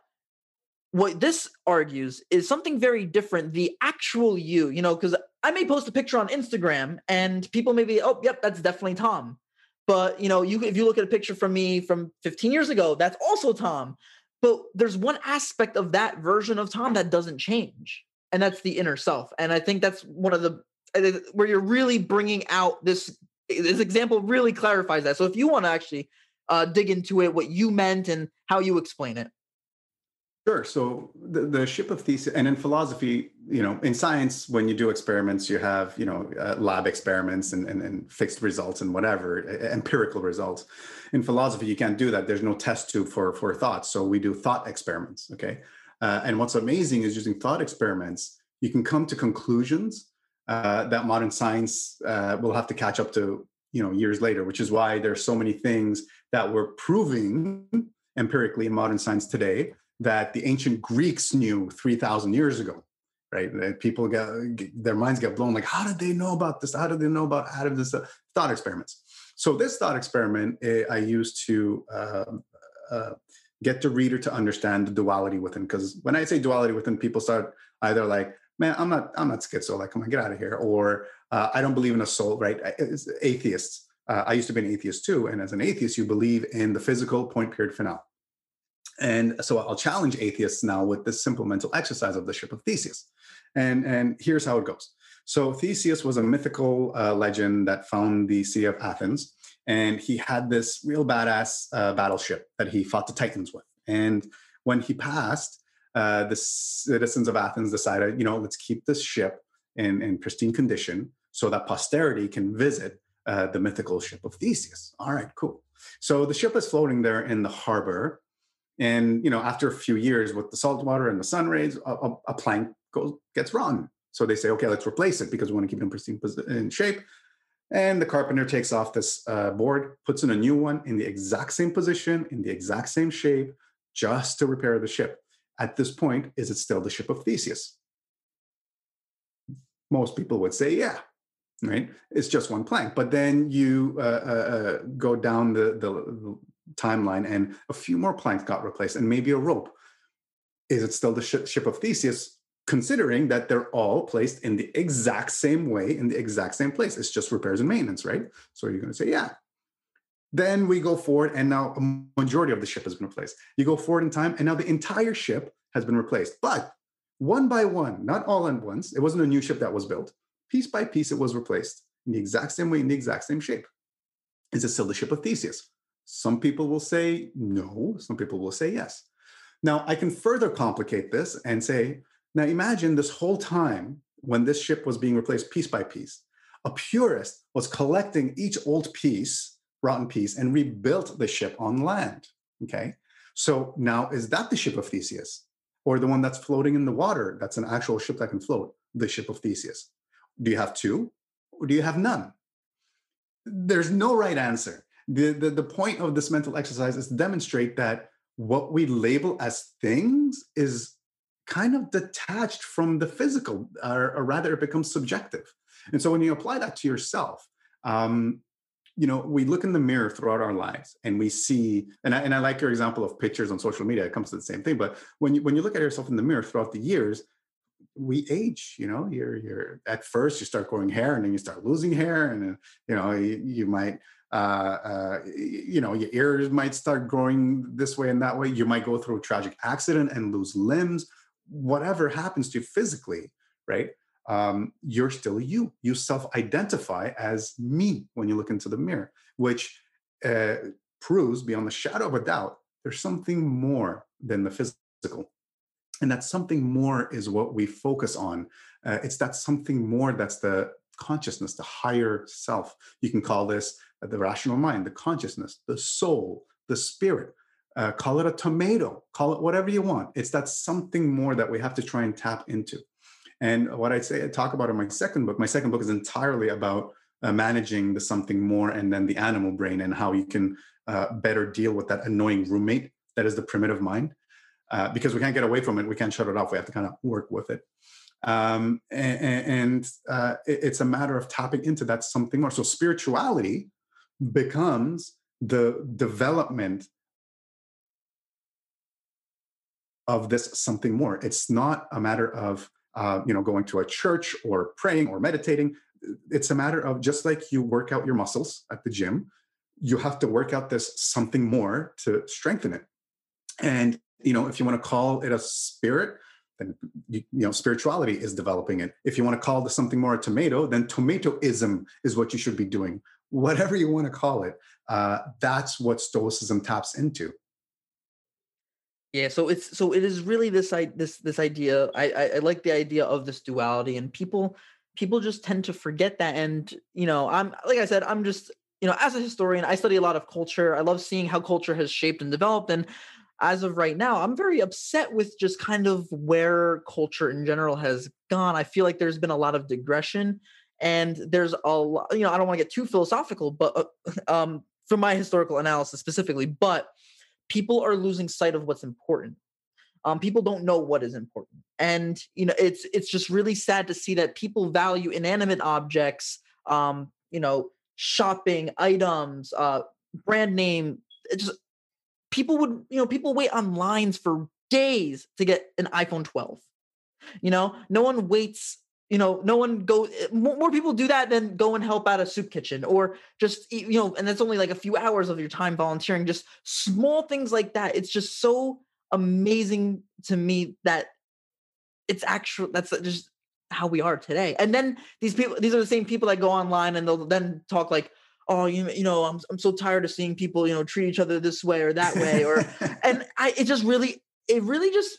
what this argues is something very different. The actual you, you know, because I may post a picture on Instagram and people may be, oh, yep, that's definitely Tom. But you know, you if you look at a picture from me from 15 years ago, that's also Tom. But there's one aspect of that version of Tom that doesn't change, and that's the inner self. And I think that's one of the where you're really bringing out this this example really clarifies that. So if you want to actually uh, dig into it, what you meant and how you explain it. Sure. So the, the ship of Theseus, and in philosophy, you know, in science, when you do experiments, you have, you know, uh, lab experiments and, and, and, fixed results and whatever, empirical results. In philosophy, you can't do that. There's no test tube for, for thoughts. So we do thought experiments. Okay. Uh, and what's amazing is using thought experiments, you can come to conclusions uh, that modern science uh, will have to catch up to, you know, years later, which is why there's so many things that we're proving empirically in modern science today that the ancient Greeks knew 3,000 years ago, right? That people get, their minds get blown like, how did they know about this? How did they know about out of this uh, thought experiments? So this thought experiment eh, I used to uh, uh, get the reader to understand the duality within. Because when I say duality within, people start either like, man, I'm not, I'm not schizo, like, come on, get out of here, or uh, I don't believe in a soul, right? Atheists. Uh, I used to be an atheist too, and as an atheist, you believe in the physical point period finale. And so I'll challenge atheists now with this simple mental exercise of the ship of Theseus. And, and here's how it goes. So Theseus was a mythical uh, legend that found the Sea of Athens, and he had this real badass uh, battleship that he fought the Titans with. And when he passed, uh, the citizens of Athens decided, you know, let's keep this ship in, in pristine condition so that posterity can visit uh, the mythical ship of Theseus. All right, cool. So the ship is floating there in the harbor, and you know, after a few years with the salt water and the sun rays, a, a, a plank goes gets run. So they say, okay, let's replace it because we want to keep it in pristine in shape. And the carpenter takes off this uh, board, puts in a new one in the exact same position, in the exact same shape, just to repair the ship. At this point, is it still the ship of Theseus? Most people would say, yeah, right? It's just one plank. But then you uh, uh, uh go down the, the timeline and a few more planks got replaced and maybe a rope. Is it still the ship, of Theseus? Considering that they're all placed in the exact same way, in the exact same place. It's just repairs and maintenance, right? So you're going to say, yeah. Then we go forward, and now a majority of the ship has been replaced. You go forward in time, and now the entire ship has been replaced. But one by one, not all at once, it wasn't a new ship that was built. Piece by piece, it was replaced in the exact same way, in the exact same shape. Is it still the ship of Theseus? Some people will say no, some people will say yes. Now, I can further complicate this and say, now imagine this whole time when this ship was being replaced piece by piece, a purist was collecting each old piece, rotten piece, and rebuilt the ship on land. Okay. So now is that the ship of Theseus? Or the one that's floating in the water that's an actual ship that can float, the ship of Theseus? Do you have two or do you have none? There's no right answer the, the, the point of this mental exercise is to demonstrate that what we label as things is kind of detached from the physical, or, or rather, it becomes subjective. And so when you apply that to yourself, um, you know, we look in the mirror throughout our lives and we see, and I, and I like your example of pictures on social media, it comes to the same thing. But when you when you look at yourself in the mirror throughout the years, we age, you know, you're you're at first you start growing hair and then you start losing hair, and you know, you, you might uh, uh, you know, your ears might start growing this way and that way. You might go through a tragic accident and lose limbs. Whatever happens to you physically, right? Um, you're still you. You self-identify as me when you look into the mirror, which uh, proves beyond the shadow of a doubt there's something more than the physical. And that something more is what we focus on. Uh, it's that something more that's the consciousness, the higher self. You can call this the rational mind, the consciousness, the soul, the spirit. Uh, call it a tomato, call it whatever you want. It's that something more that we have to try and tap into. And what I'd say, I talk about in my second book, my second book is entirely about uh, managing the something more and then the animal brain and how you can uh, better deal with that annoying roommate that is the primitive mind. uh, because we can't get away from it. We can't shut it off. We have to kind of work with it. Um, and, and uh, it, it's a matter of tapping into that something more. So spirituality becomes the development of this something more. It's not a matter of uh, you know going to a church or praying or meditating. It's a matter of just like you work out your muscles at the gym, you have to work out this something more to strengthen it. And you know, if you want to call it a spirit, then you, you, know spirituality is developing it. If you want to call this something more a tomato, then tomatoism is what you should be doing. Whatever you want to call it, uh, that's what Stoicism taps into. Yeah, so it's so it is really this I this this idea. I, I I like the idea of this duality, and people people just tend to forget that. And you know, I'm like I said, I'm just you know, as a historian, I study a lot of culture. I love seeing how culture has shaped and developed. And as of right now, I'm very upset with just kind of where culture in general has gone. I feel like there's been a lot of digression, and there's a lot. You know, I don't want to get too philosophical, but uh, <laughs> um, from my historical analysis specifically, but people are losing sight of what's important. Um, people don't know what is important, and you know it's it's just really sad to see that people value inanimate objects, um, you know, shopping items, uh, brand name. just people would you know people wait on lines for days to get an iPhone 12. You know, no one waits you know no one go eh, more people do that than go and help out a soup kitchen or just you know and that's only like a few hours of your time volunteering just small things like that it's just so amazing to me that it's actual that's just how we are today and then these people these are the same people that go online and they'll then talk like oh you, you know I'm, I'm so tired of seeing people you know treat each other this way or that way or <laughs> and i it just really it really just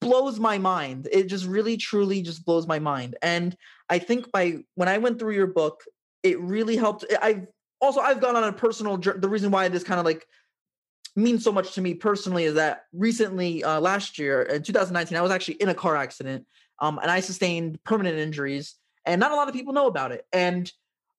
blows my mind. It just really truly just blows my mind. And I think by when I went through your book, it really helped. I've also I've gone on a personal journey. the reason why this kind of like means so much to me personally is that recently uh, last year in 2019 I was actually in a car accident um, and I sustained permanent injuries and not a lot of people know about it and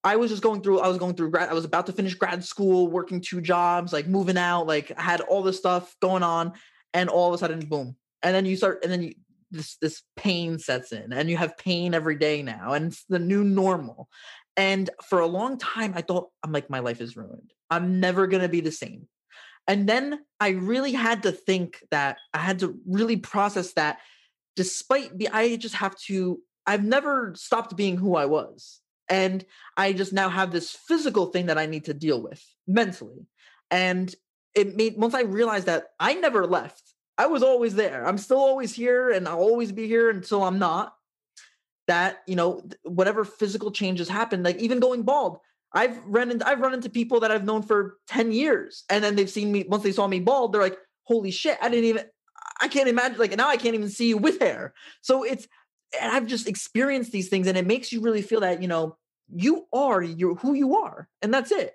I was just going through I was going through grad I was about to finish grad school working two jobs like moving out like I had all this stuff going on and all of a sudden boom. And then you start and then you this this pain sets in and you have pain every day now and it's the new normal. And for a long time i thought i'm like my life is ruined. I'm never going to be the same. And then i really had to think that i had to really process that despite the i just have to i've never stopped being who i was and i just now have this physical thing that i need to deal with mentally and it made once i realized that i never left I was always there. I'm still always here and I'll always be here until I'm not. That, you know, whatever physical changes happen, like even going bald, I've run into I've run into people that I've known for 10 years. And then they've seen me once they saw me bald, they're like, holy shit, I didn't even I can't imagine like now I can't even see you with hair. So it's and I've just experienced these things and it makes you really feel that, you know, you are you who you are. And that's it.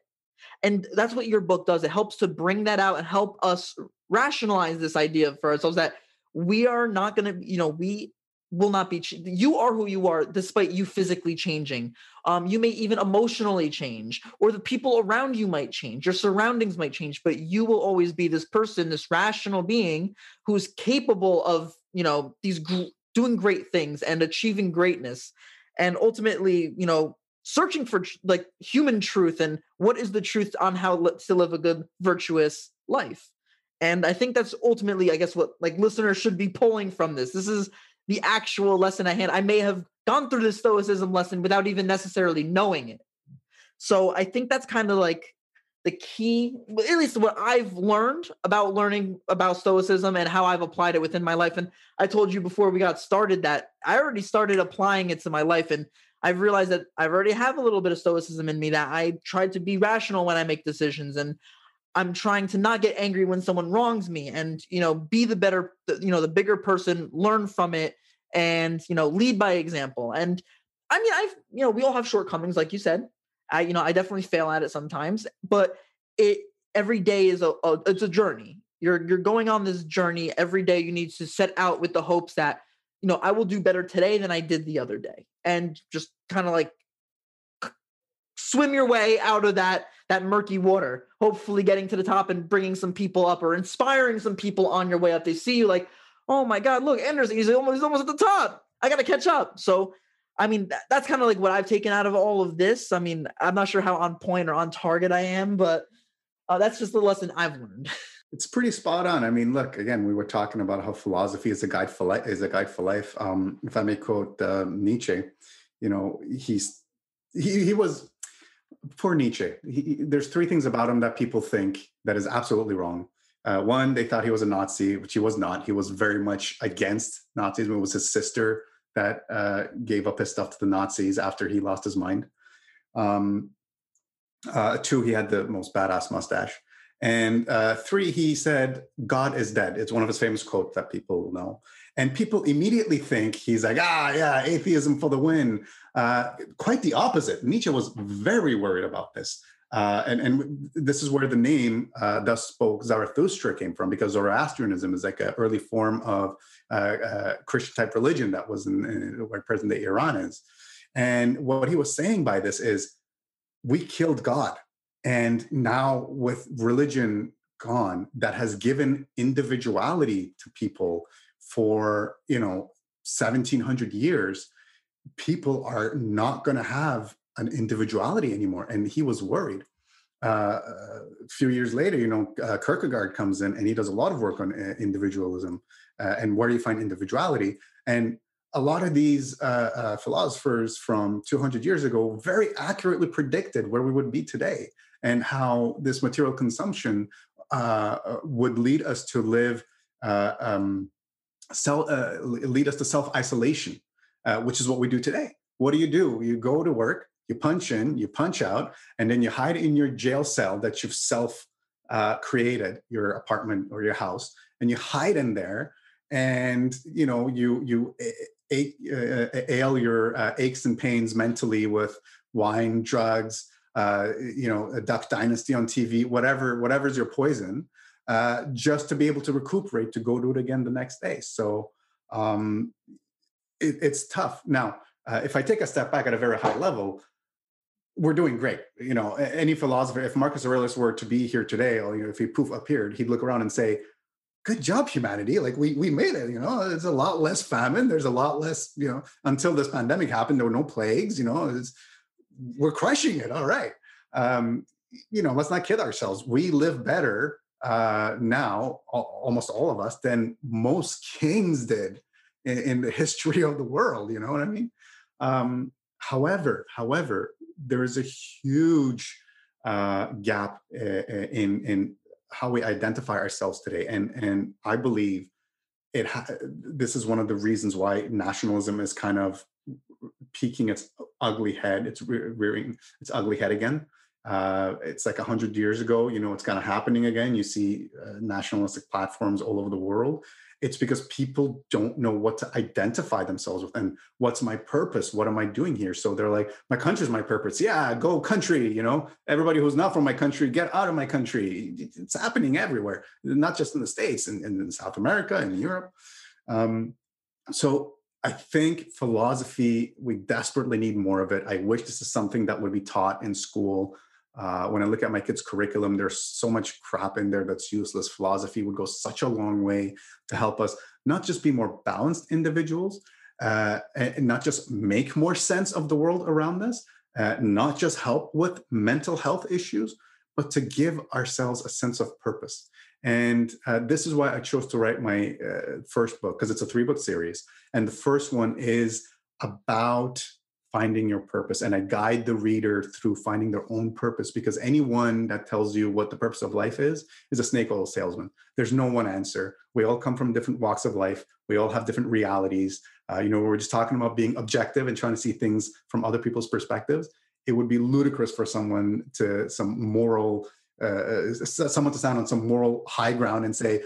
And that's what your book does. It helps to bring that out and help us rationalize this idea for ourselves that we are not going to, you know, we will not be you are who you are despite you physically changing um you may even emotionally change or the people around you might change your surroundings might change but you will always be this person this rational being who's capable of you know these gr- doing great things and achieving greatness and ultimately you know searching for like human truth and what is the truth on how to live a good virtuous life. And i think that's ultimately i guess what like listeners should be pulling from this. This is the actual lesson i had i may have gone through the stoicism lesson without even necessarily knowing it. So i think that's kind of like the key at least what i've learned about learning about stoicism and how i've applied it within my life. And i told you before we got started that i already started applying it to my life and I've realized that I've already have a little bit of stoicism in me that I try to be rational when I make decisions and I'm trying to not get angry when someone wrongs me and you know be the better you know the bigger person learn from it and you know lead by example. And I mean I've you know we all have shortcomings like you said. I you know I definitely fail at it sometimes but it every day is a, a it's a journey. You're you're going on this journey. Every day you need to set out with the hopes that you know, I will do better today than I did the other day. And just kind of like swim your way out of that that murky water, hopefully getting to the top and bringing some people up or inspiring some people on your way up. They see you like, oh my God, look, Anderson, he's almost, he's almost at the top. I got to catch up. So, I mean, that, that's kind of like what I've taken out of all of this. I mean, I'm not sure how on point or on target I am, but uh, that's just the lesson I've learned. <laughs> It's pretty spot on. I mean, look again. We were talking about how philosophy is a guide for life. Is a guide for life. Um, if I may quote uh, Nietzsche, you know, he's he he was poor Nietzsche. He, there's three things about him that people think that is absolutely wrong. Uh, one, they thought he was a Nazi, which he was not. He was very much against Nazis. It was his sister that uh, gave up his stuff to the Nazis after he lost his mind. Um, uh, two, he had the most badass mustache. And uh, three, he said, God is dead. It's one of his famous quotes that people know. And people immediately think he's like, ah, yeah, atheism for the win. Uh, quite the opposite. Nietzsche was very worried about this. Uh, and, and this is where the name uh, thus spoke Zarathustra came from, because Zoroastrianism is like an early form of uh, uh, Christian type religion that was in, in where present day Iran is. And what he was saying by this is, we killed God and now, with religion gone, that has given individuality to people for, you know, 1700 years, people are not going to have an individuality anymore. And he was worried. Uh, a few years later, you know, uh, Kierkegaard comes in and he does a lot of work on uh, individualism uh, and where you find individuality. And a lot of these uh, uh, philosophers from 200 years ago very accurately predicted where we would be today and how this material consumption uh, uh, would lead us to live uh, um, uh, lead us to self isolation, uh, which is what we do today. What do you do? You go to work, you punch in, you punch out, and then you hide in your jail cell that you've self uh, created, your apartment or your house, and you hide in there, and you know you you ail your aches and pains mentally with wine, drugs, uh, you know, a Duck Dynasty on TV, whatever, whatever's your poison, uh, just to be able to recuperate to go do it again the next day. So um, it, it's tough. Now, uh, if I take a step back at a very high level, we're doing great. You know, any philosopher, if Marcus Aurelius were to be here today, or you know, if he poof appeared, he'd look around and say, "Good job, humanity! Like we we made it. You know, there's a lot less famine. There's a lot less. You know, until this pandemic happened, there were no plagues. You know, it's we're crushing it. All right. Um, you know, let's not kid ourselves. We live better uh, now, almost all of us, than most kings did in, in, the <laughs> history of the world. You know what I mean? Um, however, however, there is a huge uh, gap uh, uh, in in how we identify ourselves today, and and I believe it. Ha- this is one of the reasons why nationalism is kind of peeking its ugly head. It's rearing its ugly head again. Uh, it's like a hundred years ago. You know, it's kind of happening again. You see uh, nationalistic platforms all over the world. It's because people don't know what to identify themselves with and what's my purpose. What am I doing here? So they're like, my country's my purpose. Yeah, go country. You know, everybody who's not from my country, get out of my country. It's happening everywhere, not just in the states and in, in, South America and Europe. Um, so I think philosophy, we desperately need more of it. I wish this is something that would be taught in school. Uh, when I look at my kids' curriculum, there's so much crap in there that's useless. Philosophy would go such a long way to help us not just be more balanced individuals, uh, and not just make more sense of the world around us, uh, not just help with mental health issues, but to give ourselves a sense of purpose. And uh, this is why I chose to write my uh, first book, because it's a three book series. And the first one is about finding your purpose. And I guide the reader through finding their own purpose, because anyone that tells you what the purpose of life is, is a snake oil salesman. There's no one answer. We all come from different walks of life, we all have different realities. Uh, you know, we're just talking about being objective and trying to see things from other people's perspectives. It would be ludicrous for someone to some moral uh, someone to stand on some moral high ground and say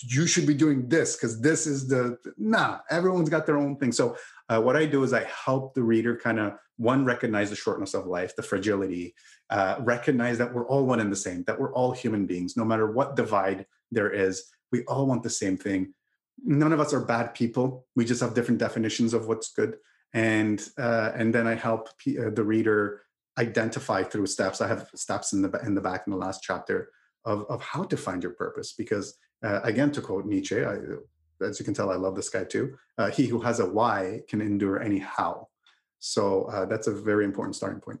you should be doing this because this is the nah everyone's got their own thing. So uh, what i do is i help the reader kind of one recognize the shortness of life the fragility uh, recognize that we're all one and the same that we're all human beings no matter what divide there is we all want the same thing. None of us are bad people we just have different definitions of what's good and uh, and then i help p- uh, the reader identify through steps. I have steps in the in the back in the last chapter of of how to find your purpose. Because uh, again, to quote Nietzsche, I, as you can tell, I love this guy too. Uh, he who has a why can endure any how. So uh, that's a very important starting point.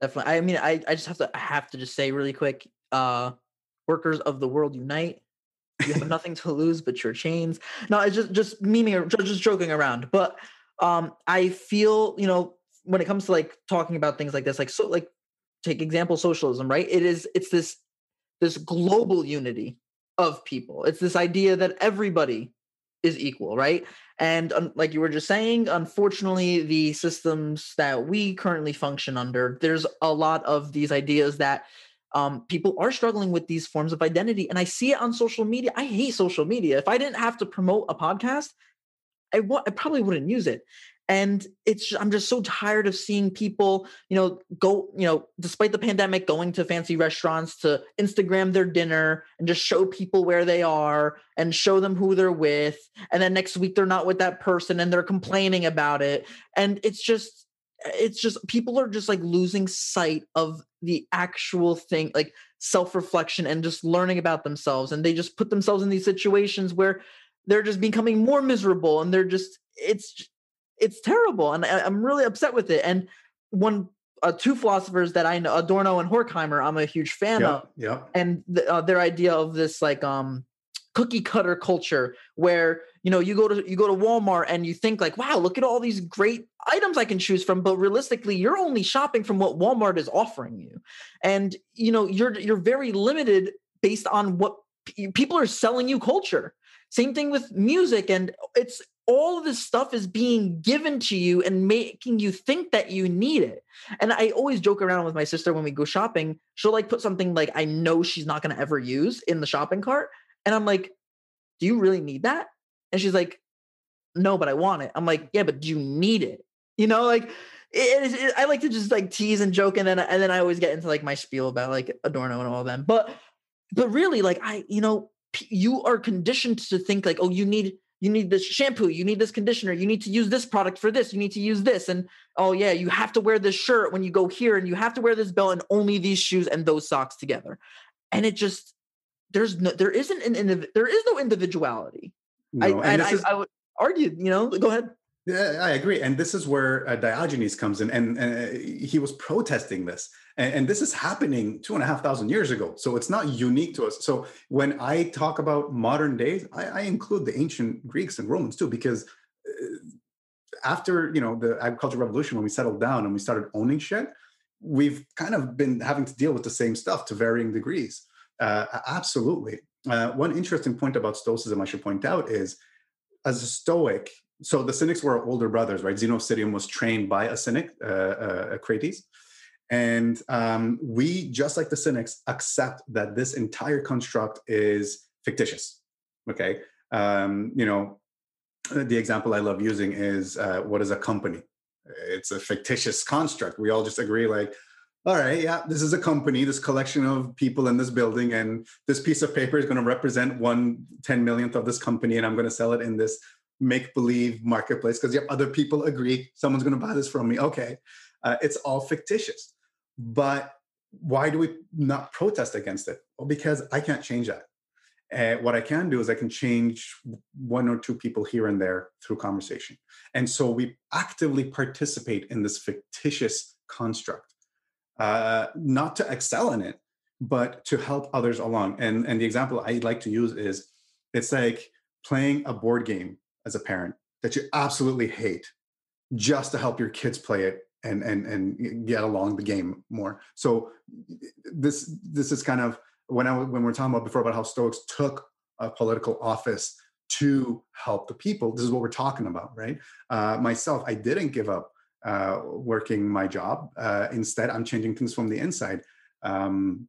Definitely. I mean, I, I just have to I have to just say really quick, uh, workers of the world unite. You have nothing to lose but your chains. No, it's just just meaning just joking around. But um, I feel you know when it comes to like talking about things like this, like so like take example socialism, right? It is it's this this global unity of people. It's this idea that everybody is equal, right? And like you were just saying, unfortunately, the systems that we currently function under, there's a lot of these ideas that um, people are struggling with these forms of identity. And I see it on social media. I hate social media. If I didn't have to promote a podcast, I, I probably wouldn't use it and it's i'm just so tired of seeing people you know go you know despite the pandemic going to fancy restaurants to instagram their dinner and just show people where they are and show them who they're with and then next week they're not with that person and they're complaining about it and it's just it's just people are just like losing sight of the actual thing like self-reflection and just learning about themselves and they just put themselves in these situations where they're just becoming more miserable and they're just it's it's terrible, and I, am really upset with it. And one, uh, two philosophers that I know, Adorno and Horkheimer, I'm a huge fan yeah, of. Yeah. And the, uh, their idea of this like um cookie cutter culture where you know you go to you go to Walmart and you think like wow look at all these great items I can choose from but realistically you're only shopping from what Walmart is offering you and you know you're you're very limited based on what people are selling you culture same thing with music and it's all of this stuff is being given to you and making you think that you need it. And I always joke around with my sister when we go shopping. She'll like put something like I know she's not going to ever use in the shopping cart. And I'm like, do you really need that? And she's like, no, but I want it. I'm like, yeah, but do you need it? You know, like it, it, I like to just like tease and joke, and then and then I always get into like my spiel about like Adorno and all of them. But but really, like I, you know, you are conditioned to think like, oh, you need you need this shampoo, you need this conditioner, you need to use this product for this, you need to use this. And oh, yeah, you have to wear this shirt when you go here, and you have to wear this belt and only these shoes and those socks together. And it just, there's no, there isn't an, there is no individuality. No, I, and, and I, is, I would argue, you know, go ahead. Yeah, I agree, and this is where uh, Diogenes comes in, and uh, he was protesting this, and, and, this is happening two and a half thousand years ago. So it's not unique to us. So when I talk about modern days, I, I include the ancient Greeks and Romans too, because uh, after you know the agricultural revolution, when we settled down and we started owning shit, we've kind of been having to deal with the same stuff to varying degrees. Uh, absolutely. Uh, one interesting point about Stoicism I should point out is, as a Stoic, so the Cynics were older brothers, right? Citium was trained by a Cynic, uh, uh, Crates. And um, we, just like the Cynics, accept that this entire construct is fictitious. Okay. Um, you know, the example I love using is uh, what is a company? It's a fictitious construct. We all just agree, like, all right, yeah, this is a company, this collection of people in this building, and this piece of paper is going to represent one ten millionth of this company, and I'm going to sell it in this make believe marketplace because yep, other people agree someone's going to buy this from me. Okay, uh, it's all fictitious. But why do we not protest against it? Well, because I can't change that. Uh, what I can do is I can change one or two people here and there through conversation. And so we actively participate in this fictitious construct, uh, not to excel in it, but to help others along. And, and the example I like to use is it's like playing a board game as a parent that you absolutely hate just to help your kids play it and and and get along the game more. So this this is kind of when i when we are talking about before about how stoics took a political office to help the people this is what we're talking about right? Uh, myself i didn't give up uh, working my job. Uh, instead i'm changing things from the inside. Um,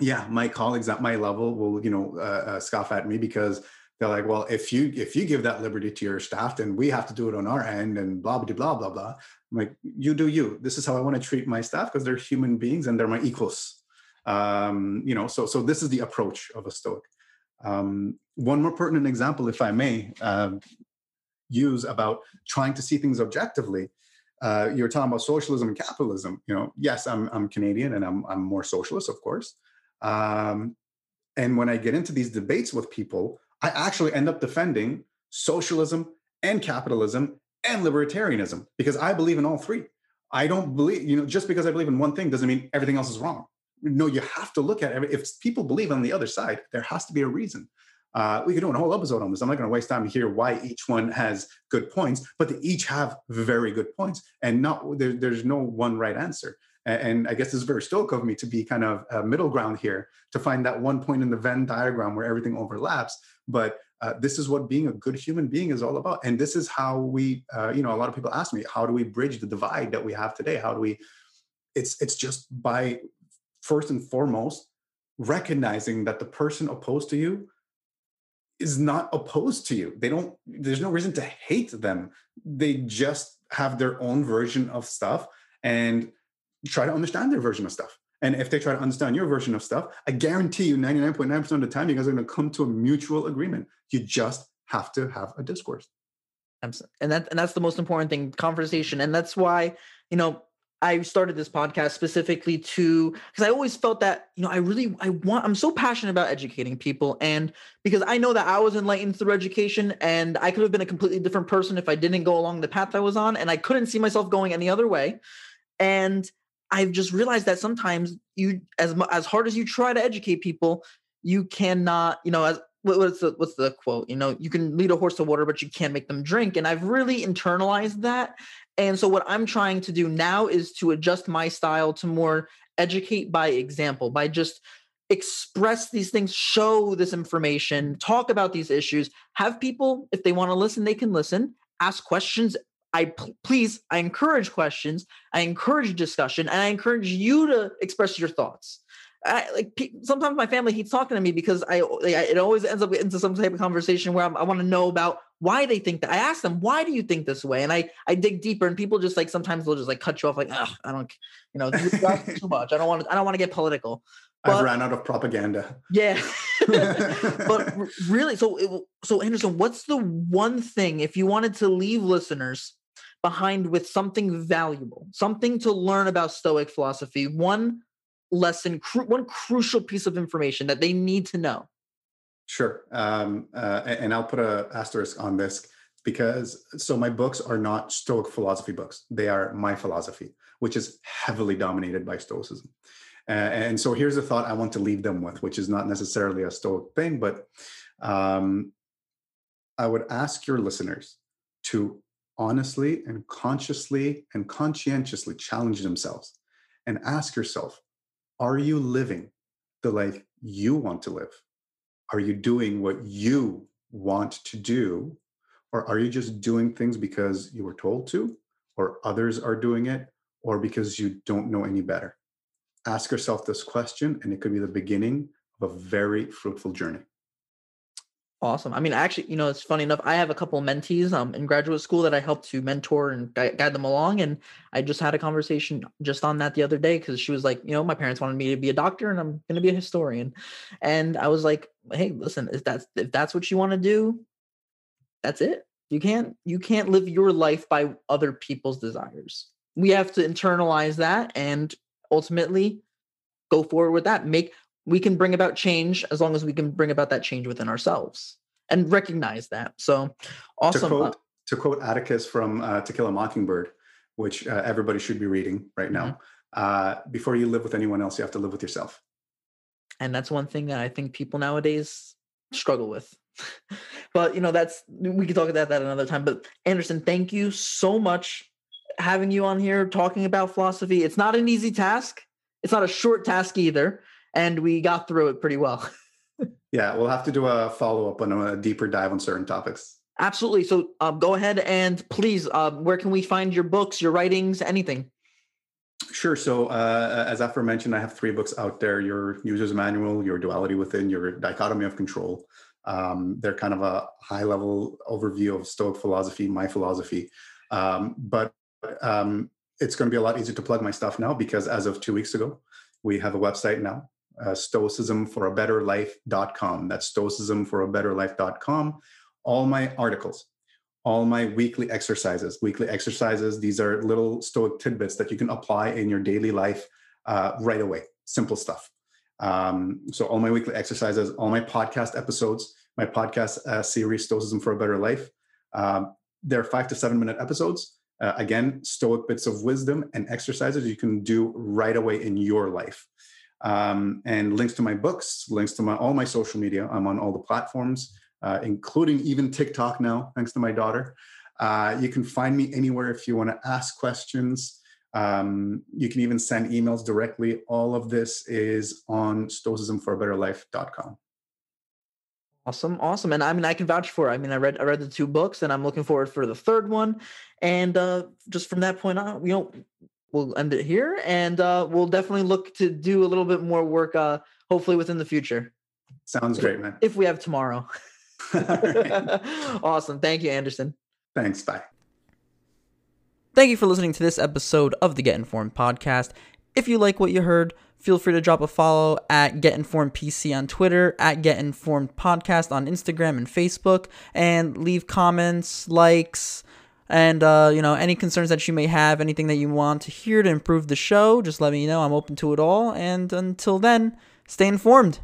yeah my colleagues at my level will you know uh, uh, scoff at me because they're like, well, if you if you give that liberty to your staff, then we have to do it on our end, and blah blah blah blah blah. I'm like, you do you. This is how I want to treat my staff because they're human beings and they're my equals. Um, you know, so so this is the approach of a Stoic. Um, one more pertinent example, if I may, uh, use about trying to see things objectively. uh, you're talking about socialism and capitalism. You know, yes, I'm I'm Canadian and I'm I'm more socialist, of course. Um, and when I get into these debates with people, I actually end up defending socialism and capitalism and libertarianism because I believe in all three. I don't believe, you know, just because I believe in one thing doesn't mean everything else is wrong. No, you have to look at it. If people believe on the other side, there has to be a reason. Uh, we could do a whole episode on this. I'm not going to waste time hear why each one has good points, but they each have very good points, and not there, there's no one right answer. And, I guess is very stoic of me to be kind of a middle ground here to find that one point in the Venn diagram where everything overlaps. But uh, this is what being a good human being is all about, and this is how we, uh, you know, a lot of people ask me, how do we bridge the divide that we have today? How do we? It's it's just by first and foremost recognizing that the person opposed to you is not opposed to you. They don't, there's no reason to hate them. They just have their own version of stuff and try to understand their version of stuff. And if they try to understand your version of stuff, I guarantee you 99.9% of the time, you guys are going to come to a mutual agreement. You just have to have a discourse. And that and that's the most important thing, conversation. And that's why, you know, I started this podcast specifically to because I always felt that you know I really I want I'm so passionate about educating people and because I know that I was enlightened through education and I could have been a completely different person if I didn't go along the path I was on and I couldn't see myself going any other way and I've just realized that sometimes you as as hard as you try to educate people you cannot you know as what's the what's the quote you know you can lead a horse to water but you can't make them drink and I've really internalized that and so what I'm trying to do now is to adjust my style to more educate by example, by just express these things, show this information, talk about these issues, have people if they want to listen, they can listen, ask questions. I please, I encourage questions, I encourage discussion, and I encourage you to express your thoughts. I, like sometimes my family keeps talking to me because I, it always ends up into some type of conversation where I'm, i want to know about why they think that. I ask them, why do you think this way? And I I dig deeper, and people just like sometimes they'll just like cut you off, like, I don't, you know, too much. I don't want to. I don't want to get political. But, I've ran out of propaganda. Yeah, <laughs> but really, so so Anderson, what's the one thing if you wanted to leave listeners behind with something valuable, something to learn about Stoic philosophy, one lesson, cru- one crucial piece of information that they need to know? Sure. Um, uh, and I'll put a asterisk on this because so my books are not Stoic philosophy books. They are my philosophy, which is heavily dominated by Stoicism. Uh, and so here's a thought I want to leave them with, which is not necessarily a Stoic thing, but um, I would ask your listeners to honestly and consciously and conscientiously challenge themselves and ask yourself are you living the life you want to live? Are you doing what you want to do? Or are you just doing things because you were told to, or others are doing it, or because you don't know any better? Ask yourself this question, and it could be the beginning of a very fruitful journey. Awesome. I mean, actually, you know, it's funny enough. I have a couple mentees um, in graduate school that I help to mentor and guide, guide them along. And I just had a conversation just on that the other day because she was like, you know, my parents wanted me to be a doctor and I'm going to be a historian. And I was like, hey, listen, if that's if that's what you want to do, that's it. You can't you can't live your life by other people's desires. We have to internalize that and ultimately go forward with that. Make we can bring about change as long as we can bring about that change within ourselves and recognize that. So awesome. To quote, to quote Atticus from uh, To Kill a Mockingbird, which uh, everybody should be reading right now, mm-hmm. uh, before you live with anyone else, you have to live with yourself. And that's one thing that I think people nowadays struggle with. <laughs> but you know, that's we can talk about that another time. But Anderson, thank you so much having you on here talking about philosophy. It's not an easy task. It's not a short task either and we got through it pretty well. <laughs> yeah, we'll have to do a follow up on a deeper dive on certain topics. Absolutely. So um, go ahead and please, uh, where can we find your books, your writings, anything? Sure. So, uh, as aforementioned, I have three books out there Your User's Manual, Your Duality Within, Your Dichotomy of Control. Um, they're kind of a high level overview of Stoic philosophy, my philosophy. Um, but um, it's going to be a lot easier to plug my stuff now because as of two weeks ago, we have a website now uh, stoicism for a better life.com. That's stoicism for a better life.com. All my articles, all my weekly exercises. Weekly exercises, these are little stoic tidbits that you can apply in your daily life uh, right away. Simple stuff. Um, so, all my weekly exercises, all my podcast episodes, my podcast uh, series, Stoicism for a Better Life. Um, they're five to seven minute episodes. Uh, again, stoic bits of wisdom and exercises you can do right away in your life. Um, and links to my books, links to my all my social media. I'm on all the platforms uh, including even TikTok now, thanks to my daughter. Uh, you can find me anywhere if you want to ask questions. Um, you can even send emails directly. All of this is on stoicismforabetterlife.com. Awesome, awesome, and I mean, I can vouch for. It. I mean, I read I read the two books, and I'm looking forward for the third one. And uh, just from that point on, you know, we'll end it here, and uh, we'll definitely look to do a little bit more work, uh, hopefully within the future. Sounds great, man. If we have tomorrow. <laughs> <laughs> awesome. Thank you, Anderson. Thanks. Bye. Thank you for listening to this episode of the Get Informed podcast. If you like what you heard, feel free to drop a follow at Get Informed PC on Twitter, at Get Informed Podcast on Instagram and Facebook, and leave comments, likes, and uh, you know any concerns that you may have, anything that you want to hear to improve the show. Just let me know. I'm open to it all. And until then, stay informed.